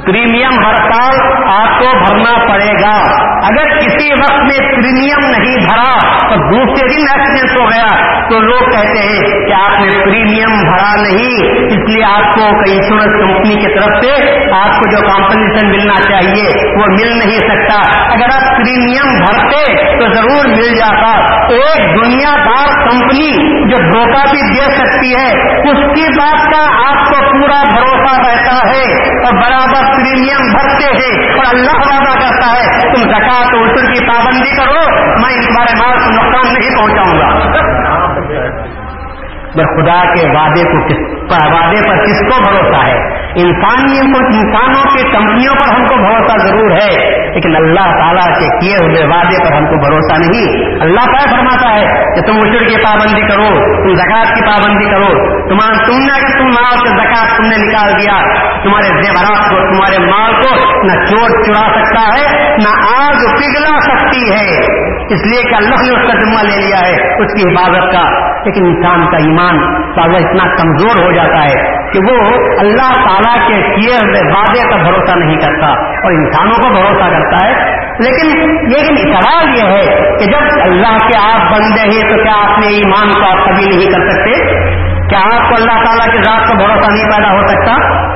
پریمیم ہر سال آپ کو بھرنا پڑے گا۔ اگر کسی وقت میں پریمیم نہیں بھرا تو دوسرے دن ایکسیڈنٹ ہو گیا۔ تو لوگ کہتے ہیں کہ آپ نے پریمیم بھرا نہیں۔ اس لیے آپ کو انشورنس کمپنی کی طرف سے آپ کو جو کمپنیشن ملنا چاہیے وہ مل نہیں سکتا۔ اگر آپ پریمیم بھرتے تو ضرور مل جاتا۔ ایک دنیا دار کمپنی جو دھوکہ بھی دے سکتی ہے، اس کی بات کا آپ کو پورا بھروسہ رہتا ہے اور برابر پریمیم بھرتے ہیں اور اللہ وعدہ کرتا ہے، تم زکات و کی پابندی کرو، میں اس بارے مال کو نقصان نہیں پہنچاؤں گا۔ مگر خدا کے وعدے کو کس وعدے پر کس کو بھروسہ ہے؟ انسانیوں کو انسانوں کی کمپنیوں پر ہم کو بھروسہ ضرور ہے، لیکن اللہ تعالیٰ کے کیے ہوئے وعدے پر ہم کو بھروسہ نہیں۔ اللہ کیا فرماتا ہے کہ تم اجڑ کی پابندی کرو، تم زکات کی پابندی کرو۔ تمہارا تم نے اگر تم مال سے زکات تم نے نکال دیا، تمہارے زیورات کو، تمہارے مال کو نہ چوٹ چڑا سکتا ہے، نہ آگ پگھلا سکتی ہے۔ اس لیے کہ اللہ نے اس کا ذمہ لے لیا ہے، اس کی حفاظت کا۔ لیکن انسان کا ایمان اتنا کمزور ہو جاتا ہے کہ وہ اللہ تعالیٰ کے کیے ہوئے وعدے کا بھروسہ نہیں کرتا اور انسانوں کو بھروسہ کرتا ہے۔ لیکن لیکن سوال یہ ہے کہ جب اللہ کے آپ بندے ہیں تو کیا آپ نے ایمان کو آپ کبھی نہیں کر سکتے؟ کیا آپ کو اللہ تعالیٰ کے ذات کا بھروسہ نہیں پیدا ہو سکتا؟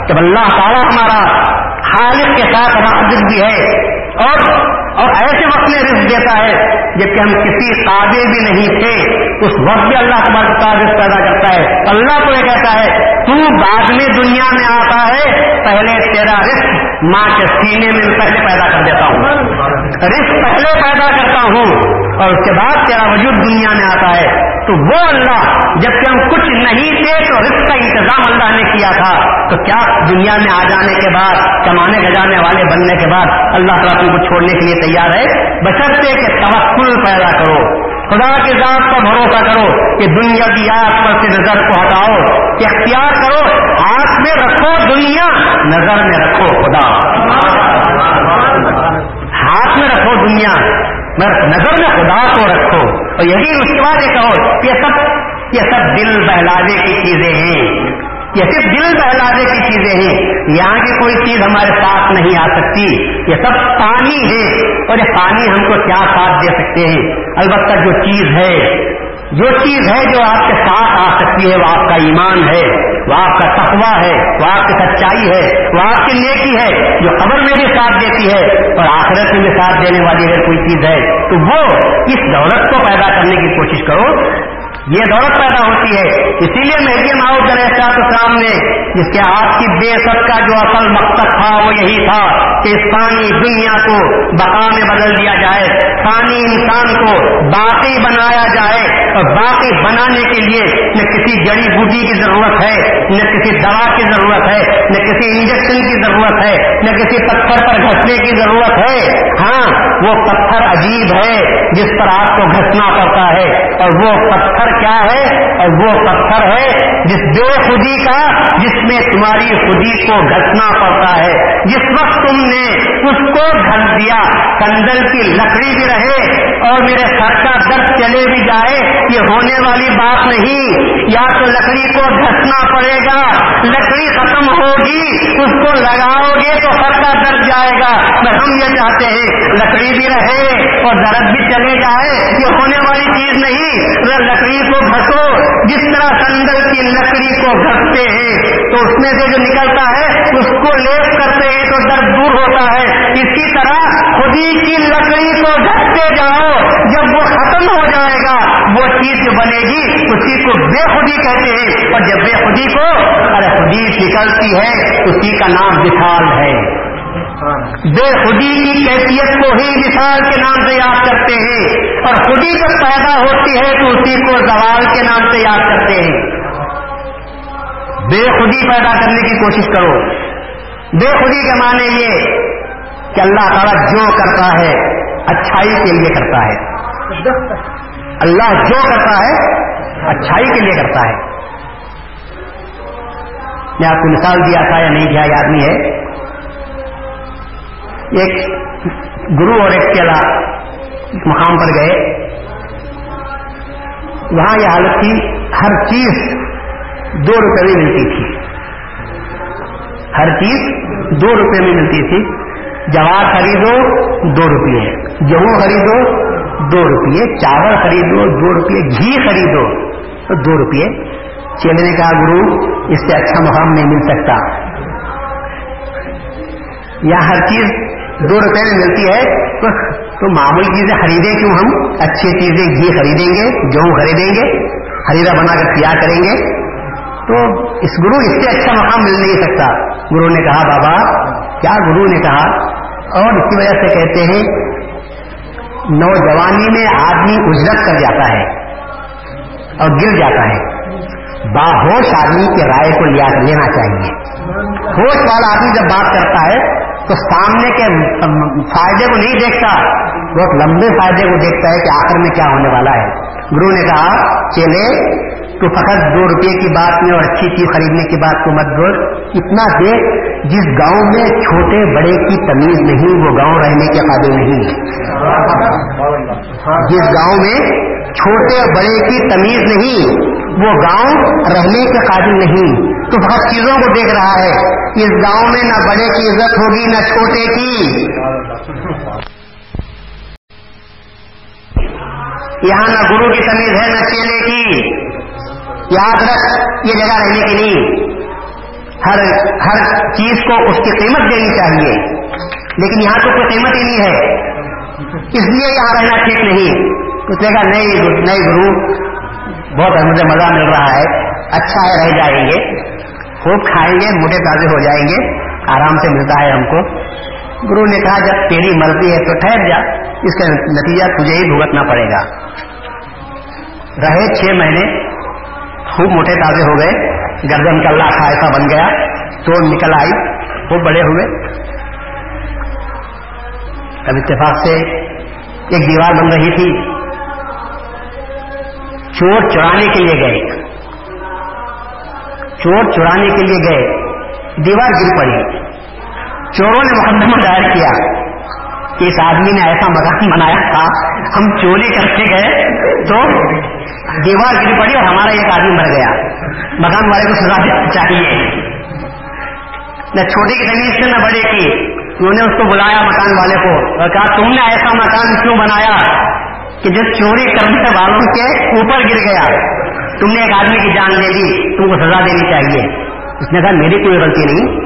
جب اللہ تعالیٰ ہمارا خالق کے ساتھ ہمارا بھی ہے اور اور ایسے میں رزق دیتا ہے۔ جبکہ ہم کسی قابل بھی نہیں تھے، اس وقت بھی اللہ کا رزق پیدا کرتا ہے۔ اللہ کو یہ کہتا ہے، تو بعد میں دنیا میں آتا ہے، پہلے تیرا رزق ماں کے سینے میں پہلے پیدا کر دیتا ہوں۔ رزق پہلے پیدا کرتا ہوں، اور اس کے بعد تیرا وجود دنیا میں آتا ہے۔ تو وہ اللہ، جبکہ ہم کچھ نہیں تھے، تو رزق کا انتظام اللہ نے کیا تھا۔ تو کیا دنیا میں آ جانے کے بعد، کمانے گجانے والے بننے کے بعد اللہ تعالیٰ تم کو چھوڑنے کے لیے تیار ہے؟ بشرتے کہ توکل پیدا کرو۔ خدا کے ذات پر بھروسہ کرو کہ دنیا کی آگ پر سے نظر کو ہٹاؤ، کہ اختیار کرو، ہاتھ میں رکھو دنیا، نظر میں رکھو خدا۔ ہاتھ میں رکھو دنیا نظر میں خدا کو رکھو۔ اور یہی اس کے بعد یہ کہو یہ سب یہ سب دل بہلانے کی چیزیں ہیں۔ یہ صرف دل بہلانے کی چیزیں ہیں، یہاں کی کوئی چیز ہمارے ساتھ نہیں آ سکتی۔ یہ سب پانی ہے اور یہ پانی ہم کو کیا ساتھ دے سکتے ہیں؟ البتہ جو چیز ہے، جو چیز ہے جو آپ کے ساتھ آ سکتی ہے، وہ آپ کا ایمان ہے، وہ آپ کا تقوا ہے، وہ آپ کی سچائی ہے، وہ آپ کی نیکی ہے، جو قبر میں بھی ساتھ دیتی ہے اور آخرت میں بھی ساتھ دینے والی اگر کوئی چیز ہے، تو وہ اس دولت کو پیدا کرنے کی کوشش کرو۔ یہ دولت پیدا ہوتی ہے۔ اسی لیے مہدی ماؤد علیہ السلام نے جس کے آپ کی بے سب کا جو اصل مقصد تھا وہ یہی تھا کہ پانی دنیا کو بقا میں بدل دیا جائے۔ پانی انسان کو باقی بنایا جائے اور باقی بنانے کے لیے نہ کسی جڑی بوٹی کی ضرورت ہے، نہ کسی دوا کی ضرورت ہے، نہ کسی انجیکشن کی ضرورت ہے، نہ کسی پتھر پر گھسنے کی ضرورت ہے۔ ہاں وہ پتھر عجیب ہے جس پر آپ کو گھسنا پڑتا ہے اور وہ پتھر کیا ہے اور وہ پتھر ہے جس بے خودی کا، جس میں تمہاری خودی کو گھسنا پڑتا ہے۔ جس وقت تم نے اس کو گھس دیا کنڈل کی لکڑی بھی رہے اور میرے سر کا درد چلے بھی جائے، یہ ہونے والی بات نہیں۔ یا تو لکڑی کو گھسنا پڑے گا، لکڑی ختم ہوگی، اس کو لگاؤ گے تو سر کا درد جائے گا۔ میں ہم یہ چاہتے ہیں، لکڑی بھی رہے اور درد بھی چلے جائے، یہ ہونے والی چیز نہیں لکڑی کو گھسو جس طرح سندل کی لکڑی کو گھستے ہیں، تو اس میں سے جو نکلتا ہے، اس کو لیپ کرتے ہیں، تو درد دور ہوتا ہے۔ اسی طرح خودی کی لکڑی کو گھستے جاؤ، جب وہ ختم ہو جائے گا، وہ چیز جو بنے گی، اسی کو بے خودی کہتے ہیں۔ اور جب بے خودی کو، ارے خودی نکلتی ہے، اسی کا نام وشال ہے۔ بے خودی کی کیفیت کو ہی مثال کے نام سے یاد کرتے ہیں اور خودی جب پیدا ہوتی ہے تو اسی کو زوال کے نام سے یاد کرتے ہیں۔ بے خودی پیدا کرنے کی کوشش کرو۔ بے خودی کے معنی یہ کہ اللہ تعالیٰ جو کرتا ہے، اچھائی کے لیے کرتا ہے۔ اللہ جو کرتا ہے، اچھائی کے لیے کرتا ہے۔ میں آپ کو مثال دیا تھا یا نہیں دیا، یاد نہیں ہے۔ ایک گرو اور ایک چیلا مقام پر گئے۔ وہاں یہ حالت تھی، ہر چیز دو روپے میں ملتی تھی۔ ہر چیز دو روپے میں ملتی تھی۔ جوار خریدو، دو روپیے۔ گیہوں خریدو، دو روپیے۔ چاول خریدو، دو روپیے۔ گھی خریدو، تو دو روپیے۔ چیلنے کا گرو اس سے اچھا مقام نہیں مل سکتا۔ یا ہر چیز دو روپے میں ملتی ہے، تو معمولی چیزیں خریدیں کیوں ہم؟ اچھی چیزیں گھی خریدیں گے، گیہوں خریدیں گے خریدا بنا کر تیار کریں گے۔ تو اس گرو اس سے اچھا مقام مل نہیں سکتا۔ گرو نے کہا، بابا، کیا گرو نے کہا؟ اور اس کی وجہ سے کہتے ہیں، نوجوانی میں آدمی اجرت کر جاتا ہے اور گر جاتا ہے۔ باہوش آدمی کی رائے کو لیا لینا چاہیے۔ ہوش والا آدمی جب بات کرتا ہے تو سامنے کے فائدے کو نہیں دیکھتا بہت لمبے فائدے کو دیکھتا ہے کہ آخر میں کیا ہونے والا ہے۔ گرو نے کہا، چلے تو فقط دو روپے کی بات میں اور اچھی چیز خریدنے کی بات کو مت بول اتنا دیکھ جس گاؤں میں چھوٹے بڑے کی تمیز نہیں، وہ گاؤں رہنے کے قابل نہیں۔ ہے جس گاؤں میں چھوٹے بڑے کی تمیز نہیں، وہ گاؤں رہنے کے قابل نہیں۔ تو بہت چیزوں کو دیکھ رہا ہے۔ اس گاؤں میں نہ بڑے کی عزت ہوگی، نہ چھوٹے کی۔ یہاں نہ گرو کی تمیز ہے، نہ چیلے کی۔ یاد رکھ، یہ جگہ رہنے کی نہیں ہر ہر چیز کو اس کی قیمت دینی چاہیے۔ لیکن یہاں تو کوئی قیمت ہی نہیں ہے۔ اس لیے یہاں رہنا ٹھیک نہیں۔ اس نے کہا نئی نئی گرو، بہت مجھے مزہ مل رہا ہے۔ اچھا ہے، رہ جائیں گے۔ خوب کھائیں گے، موٹے تازے ہو جائیں گے۔ آرام سے ملتا ہے ہم کو۔ گرو نے کہا، جب تیری مرضی ہے تو ٹھہر جا۔ اس کا نتیجہ تجھے ہی بھگتنا پڑے گا۔ رہے چھ مہینے۔ خوب موٹے تازے ہو گئے، گردن کا اللہ ایسا بن گیا تو نکل آئی، خوب بڑے ہوئے۔ اب اتفاق سے ایک دیوار بن رہی تھی۔ چور چرانے کے لیے گئے۔ چور چرانے کے لیے گئے۔ دیوار گر پڑی۔ چوروں نے مقدمہ دائر کیا۔ کہ اس آدمی نے ایسا مکان بنایا تھا، ہم چوری کرتے گئے تو دیوار گر پڑی اور ہمارا ایک آدمی مر گیا۔ مکان والے کو سزا چاہیے۔ نہ چھوٹے کی تمیز سے، نہ بڑے کی۔ انہوں نے اس کو بلایا مکان والے کو اور کہا، تم نے ایسا مکان کیوں بنایا کہ جو چوری کرنے والوں کے اوپر گر گیا؟ تم نے ایک آدمی کی جان دے دی تم کو سزا دینی چاہیے۔ اس نے کہا، میری کوئی غلطی نہیں،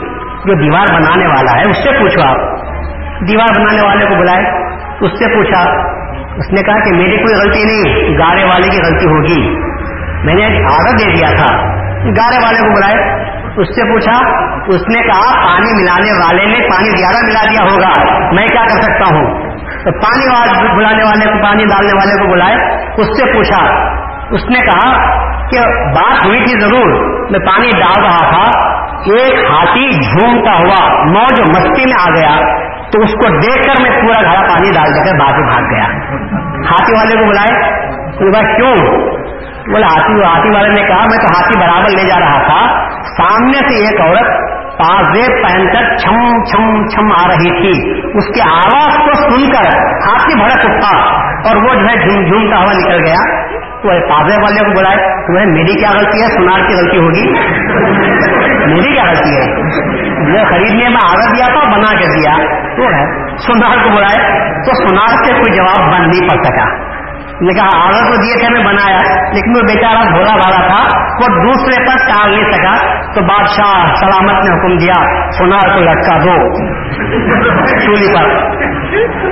جو دیوار بنانے والا ہے، اس سے پوچھو آپ۔ دیوار بنانے والے کو بلائے، اس سے پوچھا، اس نے کہا کہ میری کوئی غلطی نہیں، گارے والے کی غلطی ہوگی۔ میں نے ایک آڈر دے دیا تھا، گارے والے کو بلائے۔ اس سے پوچھا، اس نے کہا، پانی ملانے والے نے پانی زیادہ ملا دیا ہوگا، میں کیا کر سکتا ہوں؟ تو پانی بلانے والے کو، پانی ڈالنے والے کو بلائے۔ اس سے پوچھا، اس نے کہا کہ بات ہوئی تھی ضرور، میں پانی ڈال رہا تھا ایک ہاتھی جھومتا ہوا موج مستی میں آ گیا تو اس کو دیکھ کر میں پورا گھڑا پانی ڈال دے کر باقی بھاگ گیا۔ ہاتھی والے کو بلائے کیوں؟ بولا ہاتھی ہاتھی والے نے کہا، میں تو ہاتھی برابر لے جا رہا تھا۔ سامنے سے ایک عورت تازے پہن کر چھم چھم چھم آ رہی تھی۔ اس کی آواز کو سن کر ہاتھی بھڑک اٹھا اور وہ جو ہے جھوم جھوم کا ہوا نکل گیا۔ تو تازے والے کو بلائے، تمہیں میری کیا غلطی ہے؟ سنار کی غلطی ہوگی۔ میری کیا غلطی ہے؟ یہ خریدنے میں آگے دیا تھا بنا کے دیا۔ تو ہے سنار کو بلائے، تو سنار سے کوئی جواب بن نہیں پڑ سکا۔ نے کہا آگے تو دیے تھے، میں بنایا لیکن وہ بیچارہ بھولا بھالا تھا، وہ دوسرے پر ٹال نہیں سکا، تو بادشاہ سلامت نے حکم دیا سنار کو لٹکا دو چولی پر۔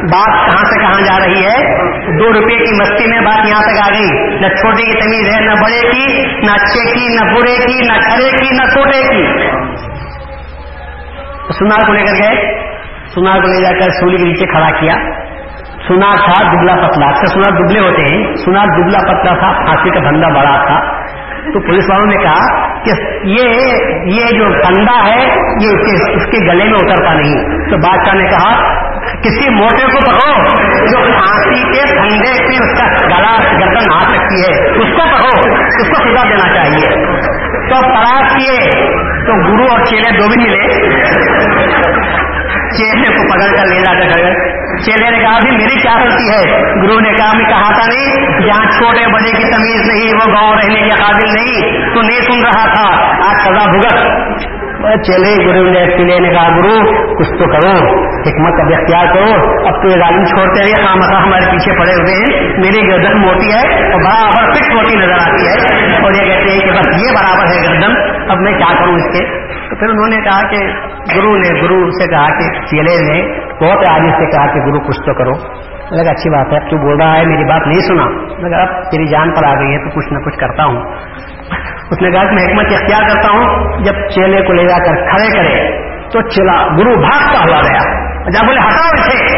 بات کہاں سے کہاں جا رہی ہے؟ دو روپے کی مستی میں بات یہاں تک آ گئی۔ نہ چھوٹے کی تمیز ہے، نہ بڑے کی، نہ اچھے کی، نہ برے کی، نہ کھڑے کی، نہ چھوٹے کی۔ سنار کو لے کر گئے۔ سنار کو لے جا کر سولی کے نیچے کھڑا کیا۔ سنار تھا دبلا پتلا۔ اچھا، اکثر سنار دبلے ہوتے ہیں۔ سنار دبلا پتلا تھا، پھانسی کا دھندا بڑا تھا۔ تو پولیس والوں نے کہا کہ یہ یہ جو پنڈا ہے، یہ اس کے گلے میں اترتا نہیں۔ تو بادشاہ نے کہا، کسی موٹے کو پکڑو جو پھانسی کے پھنڈے سے اس کا گلا گردن آ سکتی ہے۔ اس کو پکڑو، اس کو سزا دینا چاہیے۔ تو تلاش کیے۔ تو گرو اور چیلے دو بھی ملے۔ چیلے کو پکڑ کر لے جا کر چیلے نے کہا بھی میری کیا غلطی ہے؟ گرو نے کہا میں کہا تھا نہیں جہاں چھوٹے بڑے کی تمیز نہیں، وہ گاؤں رہنے کے قابل نہیں۔ تو نہیں سن رہا تھا، آج سزا بھگت۔ چلے گرو نے چلے نے کہا، گرو، کچھ تو کرو، حکمت اب اختیار کرو۔ اب تو یہ ظالم چھوڑتے رہے خام خواہ ہمارے پیچھے پڑے ہوئے ہیں۔ میری گردن موٹی ہے اور برابر فٹ موٹی نظر آتی ہے۔ اور یہ کہتے ہیں کہ بس یہ برابر ہے گردن۔ اب میں کیا کروں اس کے؟ پھر انہوں نے کہا کہ گرو نے، گرو سے کہا کہ چیلے نے، بہت آدمی سے کہا کہ گرو کچھ تو کرو۔ لگا اچھی بات ہے، تو بول رہا ہے، میری بات نہیں سنا۔ مگر اب تیری جان پر آ گئی ہے، تو کچھ نہ کچھ کرتا ہوں۔ اس نے کہا کہ میں حکمت اختیار کرتا ہوں، جب چیلے کو لے جا کر کھڑے کرے، تو چلا گرو بھاگتا ہوا گیا۔ جب بولے ہٹاؤ اسے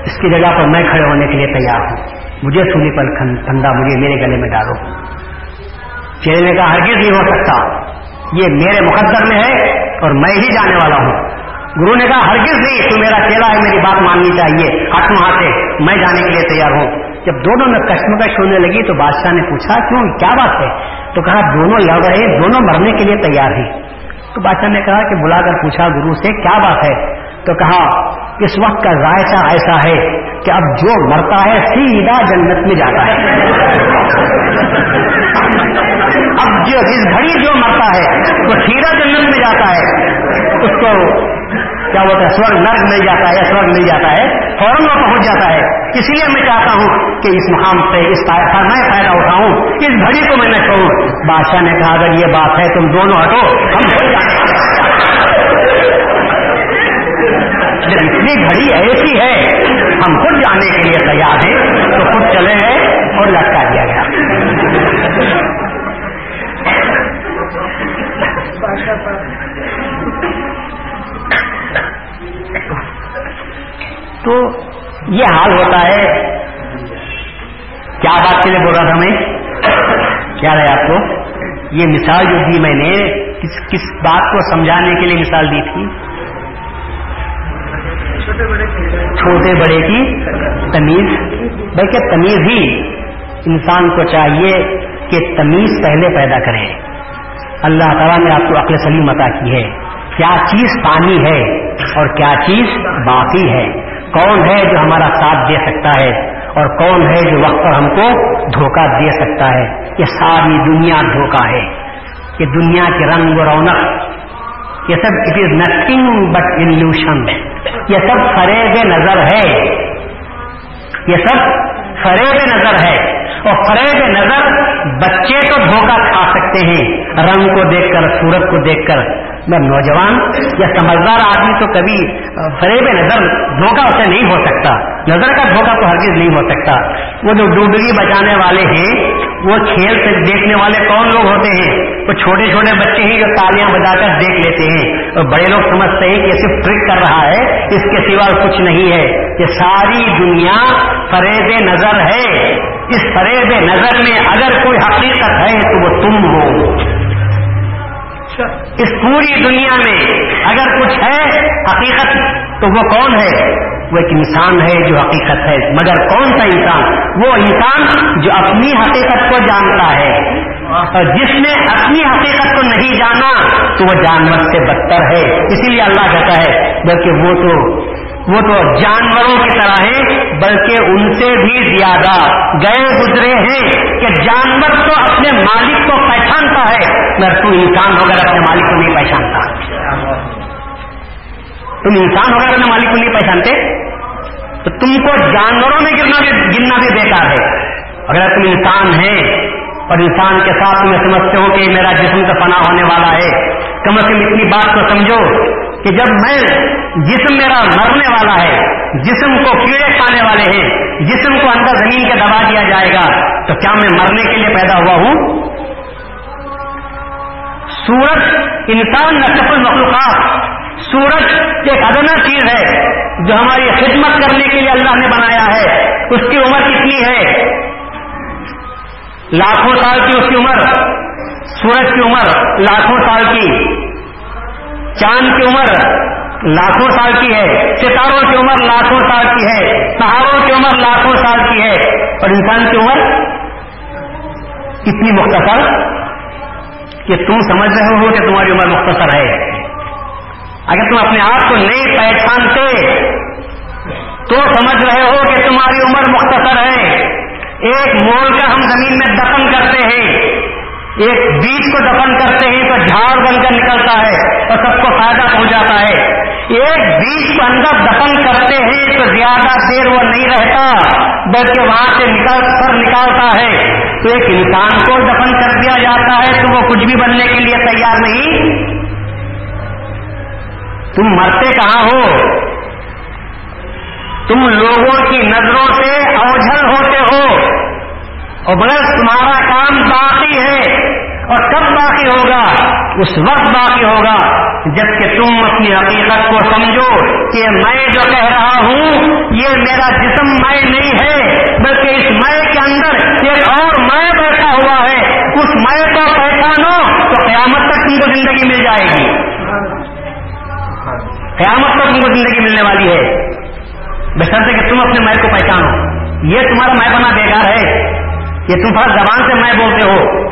اس کی جگہ پر میں کھڑے ہونے کے لیے تیار ہوں۔ مجھے سونی پر ٹھنڈا مجھے میرے گلے میں ڈالو۔ چیلے نے کہا ہرگز نہیں ہو سکتا۔ یہ میرے مقدر میں ہے اور میں ہی جانے والا ہوں۔ گرو نے کہا، ہرگز نہیں، تو میرا چیلا ہے، میری بات ماننی چاہیے۔ ہاتھ سے میں جانے کے لیے تیار ہوں۔ جب دونوں میں کشمکش ہونے لگی تو بادشاہ نے پوچھا، کیوں، کیا بات ہے؟ تو کہا، دونوں لڑ رہے، دونوں مرنے کے لیے تیار ہیں۔ تو بادشاہ نے کہا کہ بلا کر پوچھا گرو سے، کیا بات ہے؟ تو کہا، اس وقت کا ذائقہ ایسا ہے کہ اب جو مرتا ہے، سیدھا جنت میں جاتا ہے۔ جو اس گھڑی جو مرتا ہے، وہ سیدھا جنت میں جاتا ہے۔ اس کو کیا بولتا ہے سورگ نرگ مل جاتا ہے، سورگ مل جاتا ہے، فوراً وہ پہنچ جاتا ہے۔ اس لیے میں چاہتا ہوں کہ اس مقام سے، اس میں فائدہ اٹھاؤں۔ اس گھڑی کو میں نہ چھوڑوں۔ بادشاہ نے کہا، اگر یہ بات ہے، تم دونوں ہٹو۔ ہم اتنی گھڑی ایسی ہے، ہم خود جانے کے لیے تیار ہیں، تو خود چلے گئے اور لٹکا دیا گیا۔ تو یہ حال ہوتا ہے۔ کیا بات کے لیے بول رہا تھا میں؟ کیا رہے آپ کو؟ یہ مثال جو دی میں نے، کس کس بات کو سمجھانے کے لیے مثال دی تھی؟ چھوٹے بڑے کی تمیز۔ بلکہ تمیز ہی انسان کو چاہیے کہ تمیز پہلے پیدا کرے۔ اللہ تعالیٰ نے آپ کو عقل سلیم عطا کی ہے۔ کیا چیز پانی ہے اور کیا چیز باقی ہے؟ کون ہے جو ہمارا ساتھ دے سکتا ہے اور کون ہے جو وقت پر ہم کو دھوکہ دے سکتا ہے؟ یہ ساری دنیا دھوکہ ہے۔ یہ دنیا کے رنگ و رونق، یہ سب it is nothing but illusion یہ سب فریب نظر ہے۔ یہ سب فریب نظر ہے۔ اور فریب نظر بچے تو دھوکہ کھا سکتے ہیں۔ رنگ کو دیکھ کر سورت کو دیکھ کر میں نوجوان یا سمجھدار آدمی تو کبھی فریب نظر دھوکہ اسے نہیں ہو سکتا۔ نظر کا دھوکہ تو ہرگز نہیں ہو سکتا۔ وہ جو ڈوبگی بچانے والے ہیں، وہ کھیل سے دیکھنے والے کون لوگ ہوتے ہیں؟ وہ چھوٹے چھوٹے بچے ہیں جو تالیاں بجا کر دیکھ لیتے ہیں۔ اور بڑے لوگ سمجھتے ہیں کہ صرف ٹرک کر رہا ہے، اس کے سوا کچھ نہیں ہے۔ یہ ساری دنیا فریب نظر ہے۔ اس فریب نظر میں اگر کوئی حقیقت ہے تو وہ تم ہو اس پوری دنیا میں اگر کچھ ہے حقیقت، تو وہ کون ہے؟ وہ ایک انسان ہے جو حقیقت ہے۔ مگر کون سا انسان؟ وہ انسان جو اپنی حقیقت کو جانتا ہے۔ اور جس نے اپنی حقیقت کو نہیں جانا، تو وہ جانور سے بدتر ہے۔ اسی لیے اللہ کہتا ہے، بلکہ وہ تو وہ تو جانوروں کی طرح ہیں، بلکہ ان سے بھی زیادہ۔ گئے گزرے ہیں کہ جانور تو اپنے مالک کو پہچانتا ہے، مگر تم انسان ہو کر اپنے مالک کو نہیں پہچانتا۔ تم انسان ہو کر اپنے مالک کو نہیں پہچانتے؟ تو تم کو جانوروں میں گرنا بھی گرنا بھی بیکار ہے۔ اگر تم انسان ہیں اور انسان کے ساتھ تمہیں سمجھتے ہو کہ میرا جسم کا فنا ہونے والا ہے۔ کم از کم اتنی بات کو سمجھو کہ جب میں جسم میرا مرنے والا ہے، جسم کو کیڑے کھانے والے ہیں، جسم کو اندر زمین کے دبا دیا جائے گا، تو کیا میں مرنے کے لیے پیدا ہوا ہوں؟ سورج انسان نقل مخلوقات سورج ایک ادنا چیز ہے جو ہماری خدمت کرنے کے لیے اللہ نے بنایا ہے۔ اس کی عمر کتنی ہے؟ لاکھوں سال کی اس کی عمر، سورج کی عمر لاکھوں سال کی، چاند کی عمر لاکھوں سال کی ہے، ستاروں کی عمر لاکھوں سال کی ہے، پہاڑوں کی عمر لاکھوں سال کی ہے، اور انسان کی عمر اتنی مختصر کہ تم سمجھ رہے ہو کہ تمہاری عمر مختصر ہے۔ اگر تم اپنے آپ کو نہیں پہچانتے، تو سمجھ رہے ہو کہ تمہاری عمر مختصر ہے۔ ایک مول کا ہم زمین میں دفن کرتے ہیں، ایک بیج کو دفن کرتے ہیں تو جھاڑ بن کر نکلتا ہے اور سب کو فائدہ پہنچ جاتا ہے۔ ایک بیج کو اندر دفن کرتے ہیں تو زیادہ دیر وہ نہیں رہتا، بلکہ وہاں سے نکل کر نکالتا ہے۔ تو ایک انسان کو دفن کر دیا جاتا ہے تو وہ کچھ بھی بننے کے لیے تیار نہیں۔ تم مرتے کہاں ہو؟ تم لوگوں کی نظروں سے اوجھل ہوتے ہو۔ اور بس تمہارا کام باقی ہے اور کب باقی ہوگا؟ اس وقت باقی ہوگا جبکہ تم اپنی حقیقت کو سمجھو کہ میں جو کہہ رہا ہوں، یہ میرا جسم میں نہیں ہے، بلکہ اس میں کے اندر ایک اور میں بیٹھا ہوا ہے۔ اس میں کو پہچانو تو قیامت تک تم کو زندگی مل جائے گی۔ قیامت تک تم کو زندگی ملنے والی ہے۔ بشرطے کہ تم اپنے میں کو پہچانو۔ یہ تمہارا میں بنا بیکار ہے۔ یہ تم فرق زبان سے میں بولتے ہو۔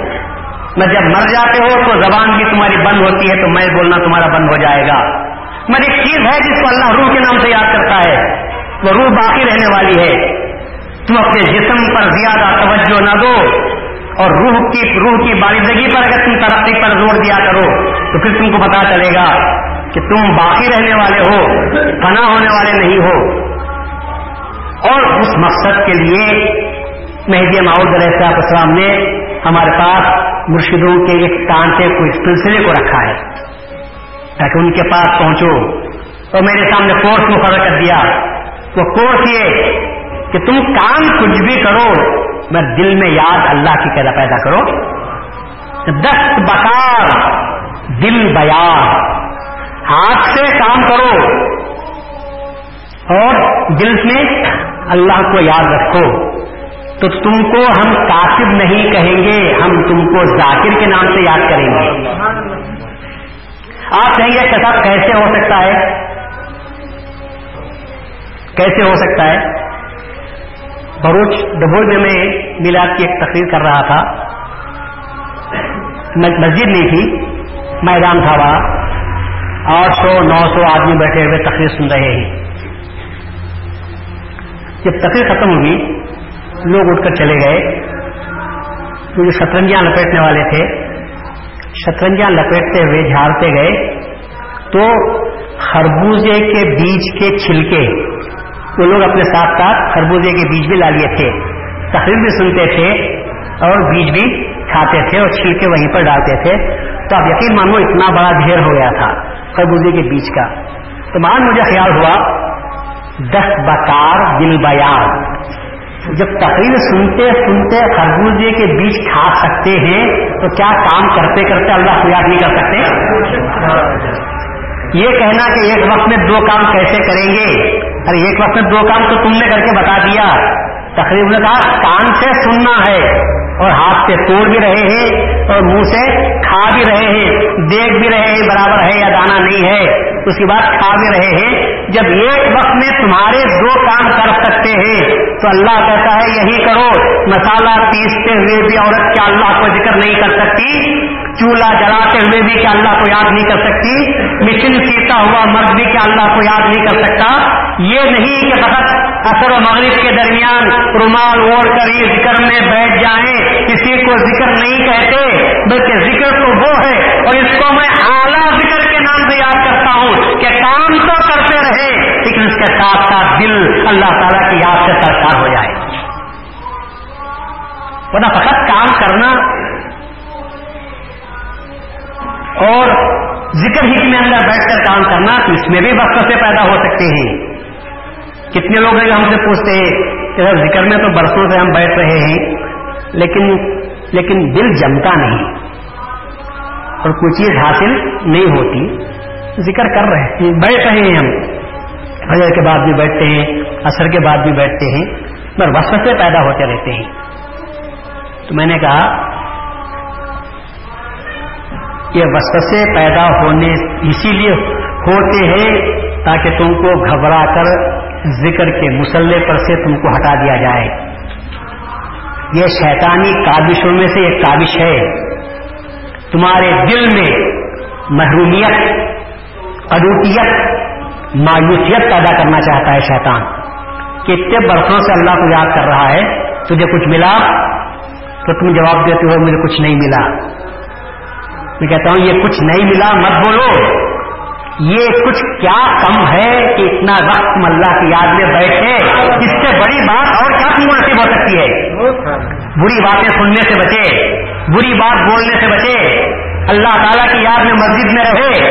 میں جب مر جاتے ہو تو زبان بھی تمہاری بند ہوتی ہے تو میں بولنا تمہارا بند ہو جائے گا۔ میں ایک چیز ہے جس کو اللہ روح کے نام سے یاد کرتا ہے۔ وہ روح باقی رہنے والی ہے۔ تم اپنے جسم پر زیادہ توجہ نہ دو اور روح کی روح کی بارندگی پر اگر تم ترقی پر زور دیا کرو تو پھر تم کو پتا چلے گا کہ تم باقی رہنے والے ہو فنا ہونے والے نہیں ہو۔ اور اس مقصد کے لیے مہدی ماؤد علیہ السلام نے ہمارے پاس مرشدوں کے ایک کانٹے کو اس سلسلے کو رکھا ہے تاکہ ان کے پاس پہنچو۔ اور میرے سامنے کورس مقرر کر دیا۔ وہ کورس یہ کہ تم کام کچھ بھی کرو، میں دل میں یاد اللہ کی قیدا پیدا کرو۔ دست بکار دل بیار ہاتھ سے کام کرو۔ اور دل میں اللہ کو یاد رکھو۔ تو تم کو ہم کاتب نہیں کہیں گے، ہم تم کو ذاکر کے نام سے یاد کریں گے۔ آپ کہیں گے اچھا کہ کیسے ہو سکتا ہے؟ کیسے ہو سکتا ہے؟ بروچ ڈبول میں میں میلاد کی ایک تقریر کر رہا تھا۔ مسجد نہیں تھی، میدان تھا وہاں۔ آٹھ سو، نو سو آدمی بیٹھے ہوئے تقریر سن رہے ہیں۔ جب تقریر ختم ہوگی لوگ اٹھ کر چلے گئے۔ تو جو شطرنجیاں لپیٹنے والے تھے، شطرنجیاں لپیٹتے ہوئے جھاڑتے گئے۔ تو خربوزے کے بیج کے چھلکے، وہ لوگ اپنے ساتھ ساتھ خربوزے کے بیج بھی لا لیے تھے۔ تقریر بھی سنتے تھے اور بیج بھی کھاتے تھے اور چھیل کے وہیں پر ڈالتے تھے۔ تو اب یقین مانو، اتنا بڑا ڈھیر ہو گیا تھا خربوزے کے بیج کا۔ تو مان، مجھے خیال ہوا، دس بکار دل بیار جب تقریر سنتے سنتے خربوزے جی کے بیچ کھا سکتے ہیں، تو کیا کام کرتے کرتے اللہ کو یاد نہیں کر سکتے؟ یہ کہنا کہ ایک وقت میں دو کام کیسے کریں گے؟ ارے، ایک وقت میں دو کام تو تم نے کر کے بتا دیا۔ تقریب نے کہا، کان سے سننا ہے اور ہاتھ سے توڑ بھی رہے ہیں اور منہ سے کھا بھی رہے ہیں، دیکھ بھی رہے ہیں برابر ہے یا دانا نہیں ہے۔ اس کے بعد کھا بھی رہے ہیں۔ جب ایک وقت میں تمہارے دو کام کر سکتے ہیں، تو اللہ کہتا ہے، یہی کرو۔ مسالہ پیستے ہوئے بھی عورت کیا اللہ کو ذکر نہیں کر سکتی؟ چولہا جلاتے ہوئے بھی کیا اللہ کو یاد نہیں کر سکتی؟ مشین سیتا ہوا مرد بھی کیا اللہ کو یاد نہیں کر سکتا؟ یہ نہیں کہ فقط اثر و مغرب کے درمیان رومال اوڑھ کر یہ ذکر میں بیٹھ جائیں، کسی کو ذکر نہیں کہتے، بلکہ ذکر تو وہ ہے، اور اس کو میں اعلیٰ ذکر کے نام سے یاد کرتا ہوں کہ کام تو کرتے رہے، لیکن اس کے ساتھ ساتھ دل اللہ تعالیٰ کی یاد سے سرکار ہو جائے۔ ورنہ فقط کام کرنا اور ذکر ہی میں اندر بیٹھ کر کام کرنا، تو اس میں بھی وقت سے پیدا ہو سکتے ہیں۔ کتنے لوگ ہیں جو ہم سے پوچھتے ہیں کہ ذکر میں تو برسوں سے ہم بیٹھ رہے ہیں، لیکن لیکن دل جمتا نہیں۔ اور کوئی چیز حاصل نہیں ہوتی۔ ذکر کر رہے ہیں، بیٹھ رہے ہیں ہم۔ فجر کے بعد بھی بیٹھتے ہیں اثر کے بعد بھی بیٹھتے ہیں، مگر وسوسے پیدا ہوتے رہتے ہیں۔ تو میں نے کہا، یہ وسوسے پیدا ہونے اسی لیے ہوتے ہیں تاکہ تم کو گھبرا کر ذکر کے مسلح پر سے تم کو ہٹا دیا جائے۔ یہ شیطانی کابشوں میں سے ایک کابش ہے۔ تمہارے دل میں محرومیت، اڈوٹیت، مایوسیت پیدا کرنا چاہتا ہے شیطان۔ کتنے برسوں سے اللہ کو یاد کر رہا ہے، تجھے کچھ ملا؟ تو تم جواب دیتے ہو، مجھے کچھ نہیں ملا۔ میں کہتا ہوں، یہ کچھ نہیں ملا، مت بولو۔ یہ کچھ کیا کم ہے کہ اتنا وقت ملا اللہ کی یاد میں بیٹھے؟ اس سے بڑی بات اور کیا تم نصیب ہو سکتی ہے؟ بری باتیں سننے سے بچے، بری بات بولنے سے بچے۔ اللہ تعالیٰ کی یاد میں مسجد میں رہے۔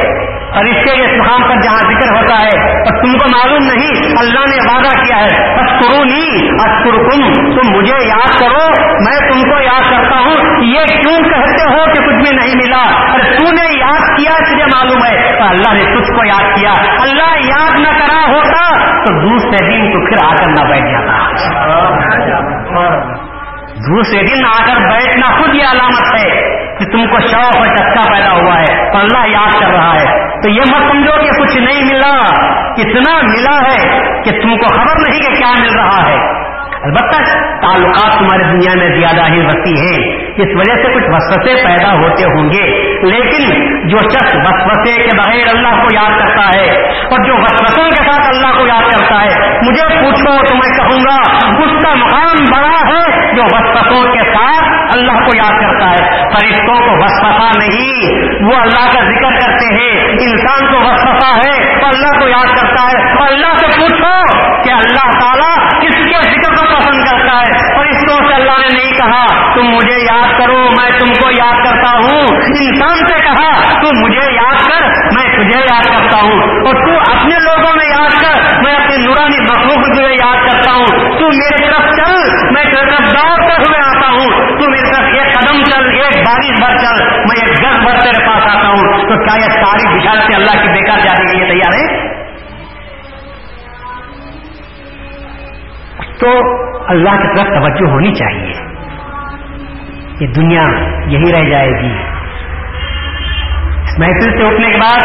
اور اس کے مقام پر جہاں ذکر ہوتا ہے اور تم کو معلوم نہیں، اللہ نے وعدہ کیا ہے۔ اسکرو نہیں اسکر تم مجھے یاد کرو، میں تم کو یاد کرتا ہوں۔ یہ کیوں کہتے ہو کہ کچھ بھی نہیں ملا؟ اور تو نے یاد کیا تجھے معلوم ہے تو اللہ نے تجھ کو یاد کیا۔ اللہ یاد نہ کرا ہوتا تو دوسرے دن تو پھر آ کر نہ بیٹھ جاتا۔ دوسرے دن آ کر بیٹھنا خود یہ علامت ہے کہ تم کو شوق اور چسکا پیدا ہوا ہے۔ تو اللہ یاد کر رہا ہے۔ تو یہ مت سمجھو کہ کچھ نہیں ملا اتنا ملا ہے کہ تم کو خبر نہیں کہ کیا مل رہا ہے۔ البتہ تعلقات تمہاری دنیا میں زیادہ ہی وسیع ہیں اس وجہ سے کچھ وسوسے پیدا ہوتے ہوں گے۔ لیکن جو شخص وسوسے کے بغیر اللہ کو یاد کرتا ہے اور جو وسوسوں کے ساتھ اللہ کو یاد کرتا ہے، مجھے پوچھو، تو میں کہوں گا، اس کا مقام بڑا ہے جو وسوسوں کے ساتھ اللہ کو یاد کرتا ہے۔ فرشتوں کو وسوسا نہیں، وہ اللہ کا ذکر کرتے ہیں۔ انسان کو وسوسا ہے اللہ کو یاد کرتا ہے۔ اور اللہ سے پوچھو کہ اللہ تعالیٰ کس کے ذکر کو پسند کرتا ہے فرشتوں سے اللہ نے نہیں کہا، تم مجھے یاد کرو، میں تم کو یاد کرتا ہوں. انسان سے کہا تم مجھے یاد کر، میں تجھے یاد کرتا ہوں. اور تو اپنے لوگوں میں یاد کر، میں اپنی نورانی مخلوق تجھے یاد کرتا ہوں۔ تو میرے طرف چل، میں تیرے طرف دوڑتے ہوئے آتا ہوں۔ تو میرے طرف ایک قدم چل ایک بارش بھر چل، میں ایک گز بھر تیرے پاس آتا ہوں۔ تو کیا یہ ساری بچار سے اللہ کی بیکار جانے کے لیے تیار ہے تو اللہ کی طرف توجہ ہونی چاہیے۔ یہ دنیا یہی رہ جائے گی۔ اس محفل سے اٹھنے کے بعد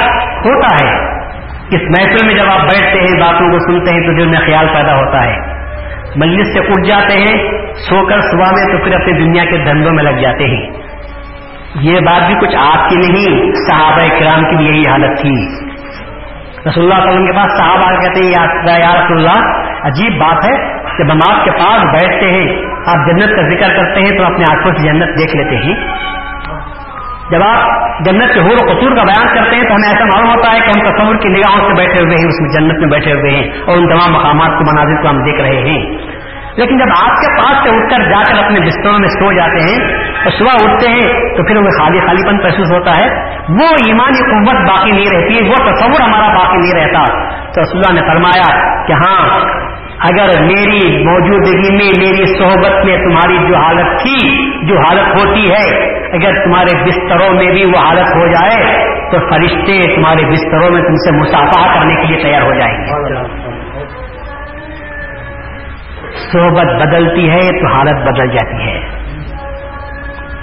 ہوتا ہے۔ اس محفل میں جب آپ بیٹھتے ہیں، باتوں کو سنتے ہیں، تو دل میں خیال پیدا ہوتا ہے۔ مجلس سے اٹھ جاتے ہیں، سو کر صبح میں تو پھر اپنی دنیا کے دھندوں میں لگ جاتے ہیں۔ یہ بات بھی کچھ آپ کی نہیں، صحابہ کرام کی بھی یہی حالت تھی۔ رسول اللہ علیہ وسلم کے پاس صاحب کہتے ہیں یا رسول اللہ، عجیب بات ہے۔ جب ہم آپ کے پاس بیٹھتے ہیں، آپ جنت کا ذکر کرتے ہیں تو اپنے آنکھوں سے جنت دیکھ لیتے ہیں۔ جب آپ جنت کے حور و قصور کا بیان کرتے ہیں تو ہمیں ایسا معلوم ہوتا ہے کہ ہم تصور کی نگاہوں سے بیٹھے ہوئے ہیں، اس میں جنت میں بیٹھے ہوئے ہیں اور ان تمام مقامات کو مناظر کو ہم دیکھ رہے ہیں۔ لیکن جب آپ کے پاس سے اٹھ کر جا کر اپنے بستروں میں سو جاتے ہیں اور صبح اٹھتے ہیں تو پھر وہ خالی خالی پن محسوس ہوتا ہے، وہ ایمانی قوت باقی نہیں رہتی، وہ تصور ہمارا باقی نہیں رہتا۔ تو رسول اللہ نے فرمایا کہ ہاں اگر میری موجودگی میں، میری صحبت میں تمہاری جو حالت تھی، جو حالت ہوتی ہے، اگر تمہارے بستروں میں بھی وہ حالت ہو جائے، تو فرشتے تمہارے بستروں میں تم سے مسافہ کرنے کے لیے تیار ہو جائیں گے۔ صحبت بدلتی ہے، تو حالت بدل جاتی ہے۔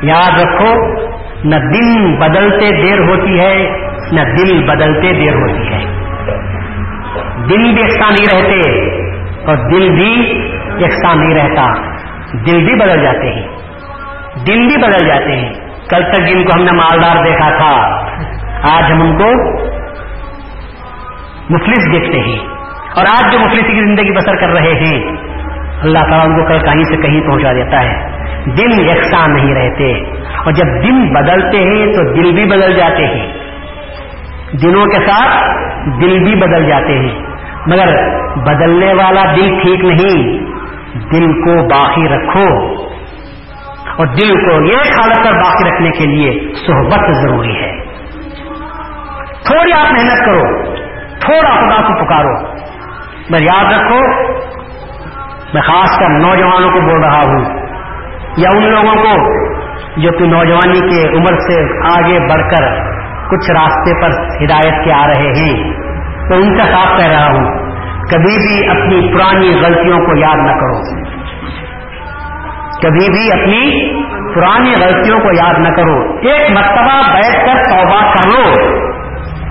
یاد رکھو، نہ دن بدلتے دیر ہوتی ہے، نہ دل بدلتے دیر ہوتی ہے۔ دن بھی ایسا نہیں رہتے۔ اور دل بھی یکساں نہیں رہتا۔ دل بھی بدل جاتے ہیں۔ دل بھی بدل جاتے ہیں۔ کل تک جن کو ہم نے مالدار دیکھا تھا، آج ہم ان کو مفلس دیکھتے ہیں۔ اور آج جو مفلس کی زندگی بسر کر رہے ہیں، اللہ تعالیٰ ان کو کل کہیں سے کہیں پہنچا دیتا ہے۔ دن یکساں نہیں رہتے۔ اور جب دن بدلتے ہیں تو دل بھی بدل جاتے ہیں۔ دنوں کے ساتھ دل بھی بدل جاتے ہیں۔ مگر بدلنے والا دل ٹھیک نہیں، دل کو باقی رکھو۔ اور دل کو ایک حالت پر باقی رکھنے کے لیے صحبت ضروری ہے۔ تھوڑی آپ محنت کرو، تھوڑا خدا کو پکارو۔ میں یاد رکھو، میں خاص کر نوجوانوں کو بول رہا ہوں، یا ان لوگوں کو جو کہ نوجوانی کے عمر سے آگے بڑھ کر کچھ راستے پر ہدایت کے آ رہے ہیں۔ تو ان کا ساتھ کہہ رہا ہوں، کبھی بھی اپنی پرانی غلطیوں کو یاد نہ کرو۔ کبھی بھی اپنی پرانی غلطیوں کو یاد نہ کرو۔ ایک مرتبہ بیٹھ کر توبہ کر لو،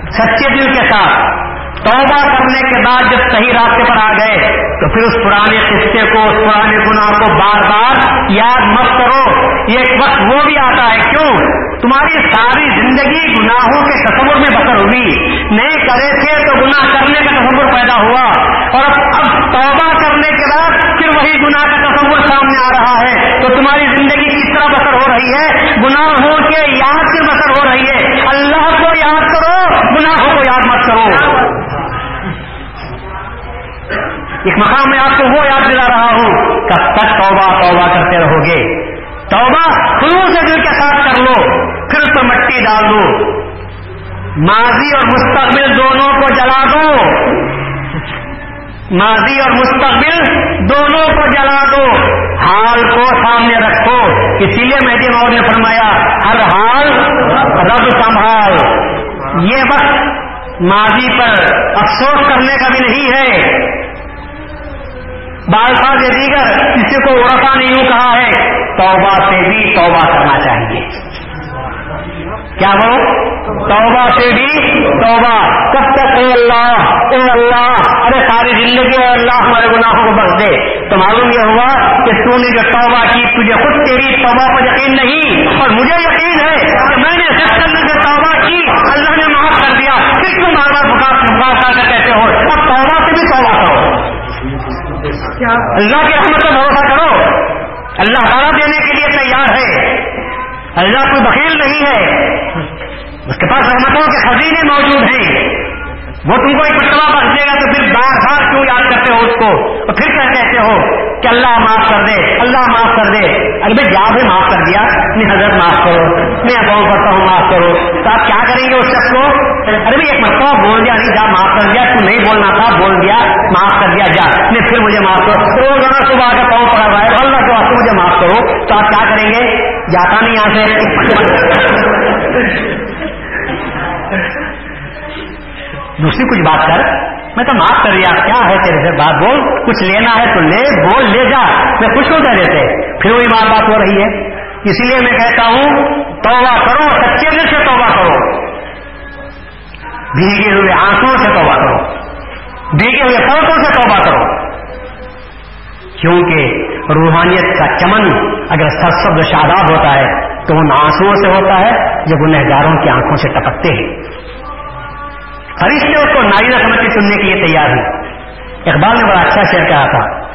سچے دل کے ساتھ۔ توبہ کرنے کے بعد جب صحیح راستے پر آ گئے، تو پھر اس پرانے قصے کو، اس پرانے گناہ کو بار بار یاد مت کرو۔ ایک وقت وہ بھی آتا ہے، کیوں؟ تمہاری ساری زندگی گناہوں کے تصور میں بسر ہوئی نہیں کرے تھے تو گناہ کرنے کا تصور پیدا ہوا۔ اور اب توبہ کرنے کے بعد پھر وہی گناہ کا تصور سامنے آ رہا ہے۔ تو تمہاری زندگی کس طرح بسر ہو رہی ہے؟ گناہوں کے یاد سے بسر ہو رہی ہے۔ اللہ کو یاد کرو، گناہوں کو یاد مت کرو۔ ایک مقام میں آپ کو وہ یاد دلا رہا ہوں کب تک توبہ توبہ کرتے رہو گے توبہ خلوص سے دل کے ساتھ کر لو پھر اس پر مٹی ڈال دو۔ ماضی اور مستقبل دونوں کو جلا دو۔ ماضی اور مستقبل دونوں کو جلا دو۔ حال کو سامنے رکھو۔ اسی لیے مہدی مور نے فرمایا، ہر حال رب سنبھال۔ یہ وقت ماضی پر افسوس کرنے کا بھی نہیں ہے۔ بال یہ دیگر کسی کو ارسا نہیں یوں کہا ہے، توبہ سے بھی توبہ کرنا چاہیے۔ کیا وہ توبہ سے بھی توبہ۔ کب تک اے اللہ اے اللہ، ارے ساری زندگی اے اللہ، ہمارے گناہوں کو بخش دے۔ تو معلوم یہ ہوا کہ تو نے جو توبہ کی، تجھے خود تیری توبہ پر یقین نہیں۔ اور مجھے یقین ہے کہ میں نے جس کرنے سے توبہ کی، اللہ نے معاف کر دیا۔ پھر تم بار بار بکار کر کہتے ہو؟ اب توبہ سے بھی توبہ کرو۔ اللہ کی رحمت کا بھروسہ کرو۔ اللہ تعالیٰ دینے کے لیے تیار ہے۔ اللہ کوئی بخیل نہیں ہے۔ اس کے پاس رحمتوں کے خزینے موجود ہیں۔ وہ تم کو ایک مرتبہ بخش دے گا تو پھر بار بار کیوں یاد کرتے ہو اس کو اور پھر کیا کہتے ہو کہ اللہ معاف کر دے، اللہ معاف کر دے۔ ارے بھائی جا بھی معاف کر دیا، اپنی حضرت معاف کرو، میں اکاؤنٹ کرتا ہوں معاف کرو۔ تو آپ کیا کریں گے اس شخص کو؟ ارے بھائی، ایک مرتبہ بول دیا نہیں جا، معاف کر دیا، تو نہیں بولنا تھا، بول دیا، معاف کر دیا، جا۔ نہیں پھر مجھے معاف کرو۔ روزانہ صبح کا پاؤں پڑا ہوا ہے، اللہ کے واسطے مجھے معاف کرو۔ تو آپ کیا کریں گے؟ جاتا نہیں یہاں سے۔ دوسری کچھ بات کر۔ میں تو معاف کر دیا۔ کیا ہے تیرے سے بات؟ بول، کچھ لینا ہے تو لے، بول، لے جا۔ میں خوش ہو جائے دیتے پھر وہی بات بات ہو رہی ہے۔ اسی لیے میں کہتا ہوں، توبہ کرو، سچے دل سے توبہ کرو۔ بھیگے ہوئے آنکھوں سے توبہ کرو۔ بھیگے ہوئے پوٹوں سے توبہ کرو۔ کیونکہ روحانیت کا چمن اگر سرسب شاداب ہوتا ہے، تو ان آنسو سے ہوتا ہے جب انہیں گاروں کی آنکھوں سے ٹپکتے ہیں۔ فرشتے اس کو نائرہ سمجھ کے سننے کے لیے تیار ہیں۔ اقبال نے بڑا اچھا شعر کہا تھا۔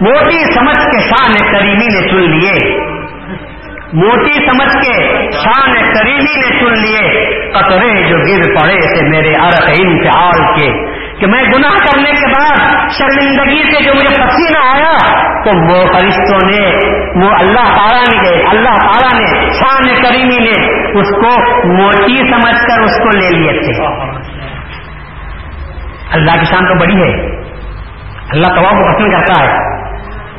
موٹی سمجھ کے شان کریمی نے چن لیے۔ موٹی سمجھ کے شان کریمی نے چن لیے۔ قطرے جو گر پڑے تھے میرے ارق انفعال کے۔ کہ میں گناہ کرنے کے بعد شرمندگی سے جو مجھے پسینہ آیا، تو وہ فرشتوں نے، وہ اللہ تعالیٰ نے اللہ تعالیٰ نے، شان کریمی نے اس کو موٹی سمجھ کر اس کو لے لیے تھے۔ اللہ کی شان تو بڑی ہے۔ اللہ تباہ کو پسند کرتا ہے۔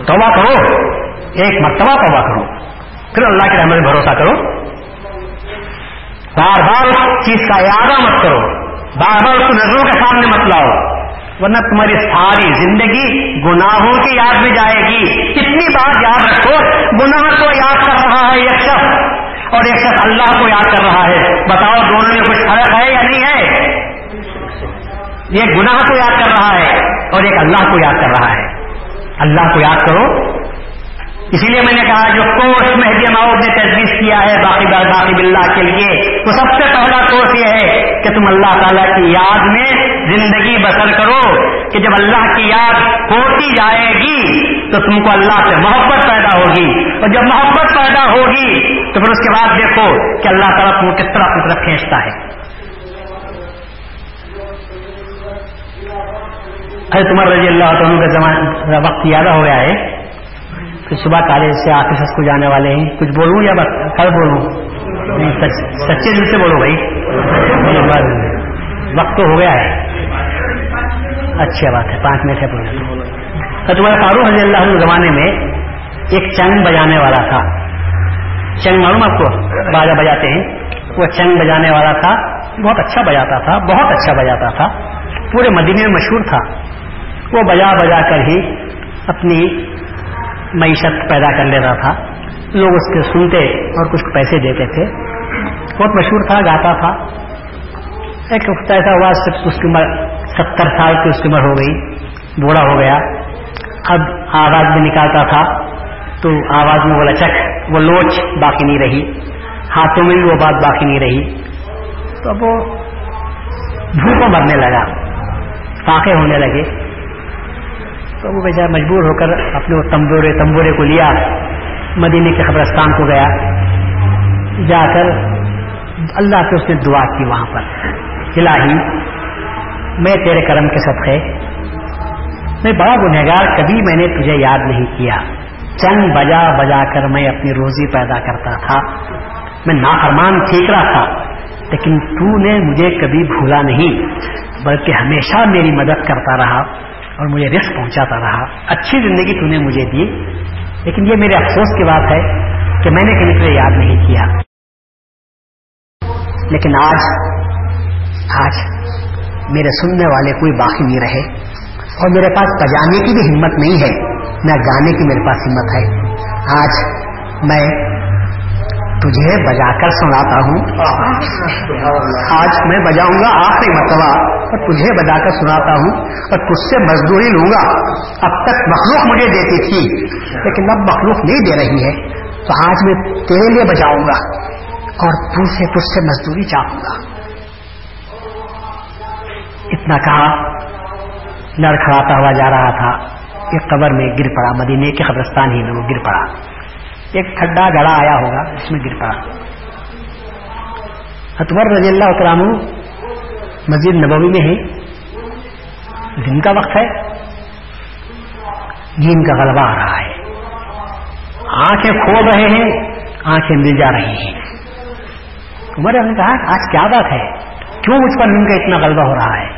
توبہ کرو۔ ایک مرتبہ توبہ کرو۔ پھر اللہ کے رحمت بھروسہ کرو۔ بار بار اس چیز کا ارادہ مت کرو۔ بار بار اس کو نظروں کے سامنے مت لاؤ، ورنہ تمہاری ساری زندگی گناہوں کی یاد میں جائے گی۔ کتنی بات یاد رکھو، گناہ کو یاد کر رہا ہے ایک شخص، اور ایک شخص اللہ کو یاد کر رہا ہے۔ بتاؤ دونوں میں کچھ فرق ہے یا نہیں ہے؟ یہ گناہ کو یاد کر رہا ہے اور ایک اللہ کو یاد کر رہا ہے۔ اللہ کو یاد کرو اسی لیے میں نے کہا جو کورس مہدی ماؤد نے تجویز کیا ہے باقی باقی بلّہ کے لیے، تو سب سے پہلا کورس یہ ہے کہ تم اللہ تعالیٰ کی یاد میں زندگی بسر کرو کہ جب اللہ کی یاد ہوتی جائے گی، تو تم کو اللہ سے محبت پیدا ہوگی۔ اور جب محبت پیدا ہوگی، تو پھر اس کے بعد دیکھو کہ اللہ تعالیٰ تم کس طرح اپنی طرف کھینچتا ہے۔ ارے تمہارا رضی اللہ تعالیٰ کا وقت زیادہ ہو گیا ہے۔ صبح کالج سے آفس کو جانے والے ہیں۔ کچھ بولوں یا کل بولوں۔ سچے دل سے بولو بھائی۔ وقت تو ہو گیا ہے۔ اچھی بات ہے، پانچ منٹ ہے پورا تو تمہارے فاروق رضی اللہ عنہ زمانے میں ایک چنگ بجانے والا تھا۔ چنگ معلوم آپ کو؟ باجا بجاتے ہیں۔ وہ چنگ بجانے والا تھا۔ بہت اچھا بجاتا تھا، بہت اچھا بجاتا تھا۔ پورے مدینے میں مشہور تھا۔ وہ بجا بجا کر ہی اپنی معیشت پیدا کر لیتا تھا۔ لوگ اس کے سنتے اور کچھ پیسے دیتے تھے۔ بہت مشہور تھا، گاتا تھا۔ ایک ہفتہ ایسا ہوا، صرف اس کی عمر ستر سال کی اس کی عمر ہو گئی، بوڑھا ہو گیا۔ اب آواز بھی نکالتا تھا، تو آواز میں وہ لچک وہ لوچ باقی نہیں رہی۔ ہاتھوں میں بھی وہ بات باقی نہیں رہی۔ تو اب وہ بھوکوں مرنے لگا پاکے ہونے لگے۔ تو وہ بیچارہ مجبور ہو کر اپنے وہ تمبورے تمبورے کو لیا، مدینے کے قبرستان کو گیا۔ جا کر اللہ سے اس نے دعا کی وہاں پر۔ الہی، میں تیرے کرم کے صدقے۔ میں بڑا گنہگار، کبھی میں نے تجھے یاد نہیں کیا۔ چنگ بجا بجا کر میں اپنی روزی پیدا کرتا تھا۔ میں نافرمان ٹھیک رہا تھا، لیکن تو نے مجھے کبھی بھولا نہیں، بلکہ ہمیشہ میری مدد کرتا رہا۔ اور مجھے رسک پہنچاتا رہا۔ اچھی زندگی تو نے مجھے دی، لیکن یہ میرے افسوس کی بات ہے کہ میں نے کبھی تجھے یاد نہیں کیا۔ لیکن آج آج میرے سننے والے کوئی باقی نہیں رہے اور میرے پاس بجانے کی بھی ہمت نہیں ہے۔ نہ گانے کی میرے پاس ہمت ہے۔ آج میں تجھے بجا کر سناتا ہوں۔ آج میں بجاؤں گا آخری مرتبہ اور تجھے بجا کر سناتا ہوں اور تجھ سے مزدوری لوں گا۔ اب تک مخلوق مجھے دیتی تھی، لیکن اب مخلوق نہیں دے رہی ہے۔ تو آج میں تیرے لیے بجاؤں گا اور تجھ سے تجھ سے مزدوری چاہوں گا۔ اتنا کہا لڑکھڑاتا ہوا جا رہا تھا۔ ایک قبر میں گر پڑا، مدینے کے قبرستان ہی میں وہ گر پڑا۔ ایک کھڈا گڑا آیا ہوگا، اس میں گر پڑا اکبر رضی اللہ کرام مسجد نبوی میں ہے دن کا وقت ہے۔ جین کا غلبہ آ رہا ہے۔ آنکھیں کھول رہے ہیں، آنکھیں مل جا رہی ہیں۔ عمر نے کہا، آج کیا بات ہے؟ کیوں مجھ پر نیند کا اتنا غلبہ ہو رہا ہے؟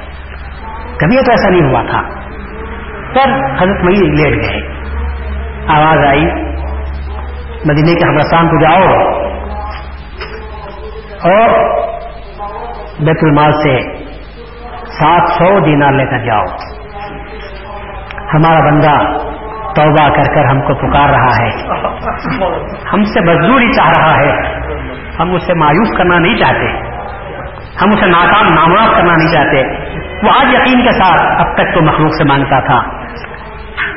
کبھی تو ایسا نہیں ہوا تھا۔ پر حضرت مئی لیٹ گئے۔ آواز آئی۔ مدینے کے حمرستان کو جاؤ۔ اور بیت المال سے سات سو دینار لے کر جاؤ۔ ہمارا بندہ توبہ کر کر ہم کو پکار رہا ہے۔ ہم سے مزدوری چاہ رہا ہے۔ ہم اسے مایوس کرنا نہیں چاہتے۔ ہم اسے ناکام، نامراد کرنا نہیں چاہتے۔ وہ آج یقین کے ساتھ اب تک تو مخلوق سے مانگتا تھا۔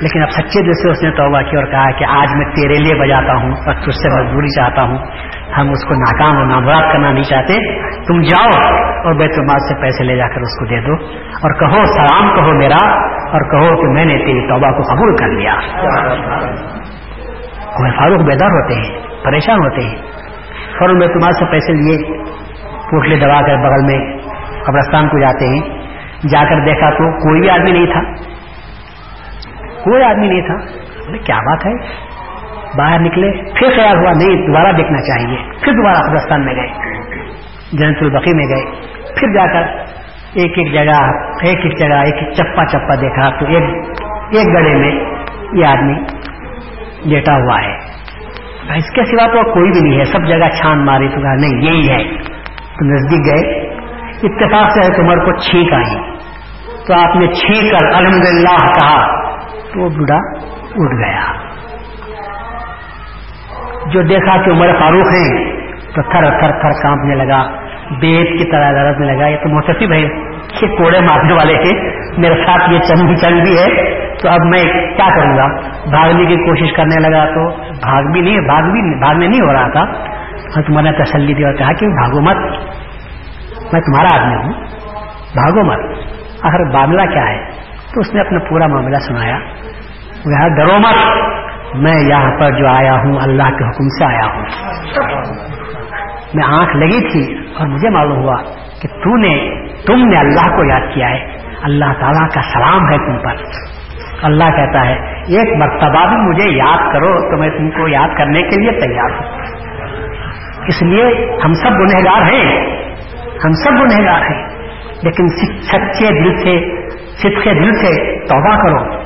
لیکن اب سچے دل سے اس نے توبہ کی اور کہا کہ آج میں تیرے لیے بجاتا ہوں اور تجھ سے مزدوری چاہتا ہوں۔ ہم اس کو ناکام اور نامراد کرنا نہیں چاہتے۔ تم جاؤ اور بیت المال سے پیسے لے جا کر اس کو دے دو اور کہو سلام کہو میرا اور کہو کہ میں نے تیری توبہ کو قبول کر لیا۔ فاروق بیدار ہوتے ہیں، پریشان ہوتے ہیں۔ فوراً بیت المال سے پیسے لیے پوٹلے دبا کر بغل میں قبرستان کو جاتے ہیں۔ جا کر دیکھا تو کوئی بھی آدمی نہیں تھا۔ کوئی آدمی نہیں تھا۔ کیا بات ہے؟ باہر نکلے، پھر خیال ہوا، نہیں، دوبارہ دیکھنا چاہیے۔ پھر دوبارہ قبرستان میں گئے۔ جنت البقی میں گئے۔ پھر جا کر ایک ایک جگہ، ایک ایک جگہ، ایک ایک چپا چپا دیکھا۔ تو ایک ایک گڑے میں یہ آدمی لیٹا ہوا ہے۔ اس کے سوا تو کوئی بھی نہیں ہے۔ سب جگہ چھان ماری، تو کہا، نہیں، یہی ہے۔ تو نزدیک گئے۔ اتفاق سے عمر کو چھینک آئی تو آپ نے چھینک کر الحمد للہ کہا۔ تو وہ بوڑھا اٹھ گیا۔ جو دیکھا کہ عمر فاروق ہیں، تو تھر تھر تھر کانپنے لگا۔ بیت کی طرح لڑنے لگا۔ یہ تو محتسب ہے یہ کوڑے مارنے والے ہیں میرے ساتھ یہ چند بھی چند بھی ہے۔ تو اب میں کیا کروں گا؟ بھاگنے کی کوشش کرنے لگا تو بھاگ بھی نہیں، بھاگ بھی بھاگنے نہیں ہو رہا تھا۔ اور تمہارے تسلی دی اور کہا کہ بھاگو مت۔ میں تمہارا آدمی ہوں، بھاگو مت۔ آخر معاملہ کیا ہے؟ تو اس نے اپنا پورا معاملہ سنایا۔ وہ ڈرو مت، میں یہاں پر جو آیا ہوں، اللہ کے حکم سے آیا ہوں۔ میں آنکھ لگی تھی اور مجھے معلوم ہوا کہ تو نے تم نے اللہ کو یاد کیا ہے۔ اللہ تعالیٰ کا سلام ہے تم پر۔ اللہ کہتا ہے، ایک مرتبہ بھی مجھے یاد کرو تو میں تم کو یاد کرنے کے لیے تیار ہوں۔ اس لیے ہم سب گنہگار ہیں۔ ہم سب گنہگار ہیں۔ لیکن سچے دل سے صدقے دل سے توبہ کرو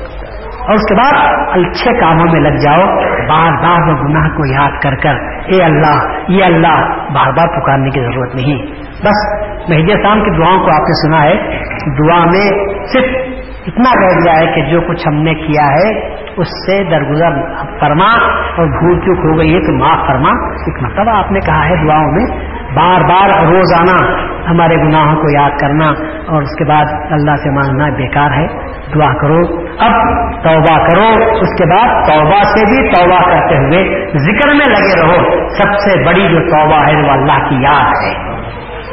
اور اس کے بعد اچھے کاموں میں لگ جاؤ، بار بار وہ گناہ کو یاد کر کر، اے اللہ، یہ اللہ، بار بار پکارنے کی ضرورت نہیں۔ بس مہدی شام کی دعاؤں کو آپ نے سنا ہے، دعا میں صرف اتنا کہہ دیا ہے کہ جو کچھ ہم نے کیا ہے، اس سے درگزر فرما اور بھول چوک ہو گئی ہے تو معاف فرما۔ ایک مرتبہ آپ نے کہا ہے دعاؤں میں بار بار روزانہ ہمارے گناہوں کو یاد کرنا اور اس کے بعد اللہ سے مانگنا بیکار ہے۔ دعا کرو۔ اب توبہ کرو۔ اس کے بعد توبہ سے بھی توبہ کرتے ہوئے ذکر میں لگے رہو۔ سب سے بڑی جو توبہ ہے وہ اللہ کی یاد ہے۔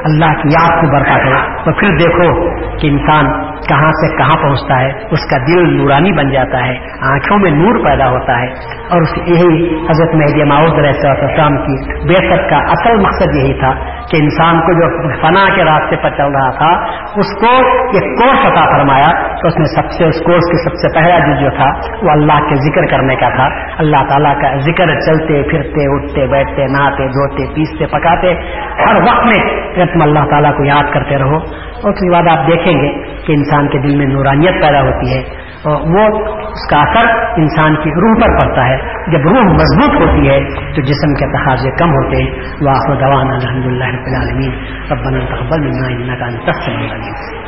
اللہ کی یاد کو برپا کرو تو پھر دیکھو کہ انسان کہاں سے کہاں پہنچتا ہے، اس کا دل نورانی بن جاتا ہے، آنکھوں میں نور پیدا ہوتا ہے۔ اور اس یہی حضرت مہدی ماؤد السلام کی بے کا اصل مقصد یہی تھا کہ انسان کو جو فنا کے راستے پر چل رہا تھا، اس کو ایک کورس عطا فرمایا تو اس نے سب سے اس کورس کی سب سے پہلا جو جو تھا، وہ اللہ کے ذکر کرنے کا تھا۔ اللہ تعالیٰ کا ذکر چلتے، پھرتے، اٹھتے، بیٹھتے، نہاتے، دھوتے، پیستے، پکاتے، ہر وقت میں تم اللہ تعالیٰ کو یاد کرتے رہو۔ اور اس کے بعد آپ دیکھیں گے کہ انسان کے دل میں نورانیت پیدا ہوتی ہے۔ وہ اس کا اثر انسان کی روح پر پڑتا ہے۔ جب روح مضبوط ہوتی ہے، تو جسم کے تقاضے کم ہوتے ہیں۔ وہ دوان الحمد للہ رب العالمین۔ ربنا تقبل منا انك انت السميع العليم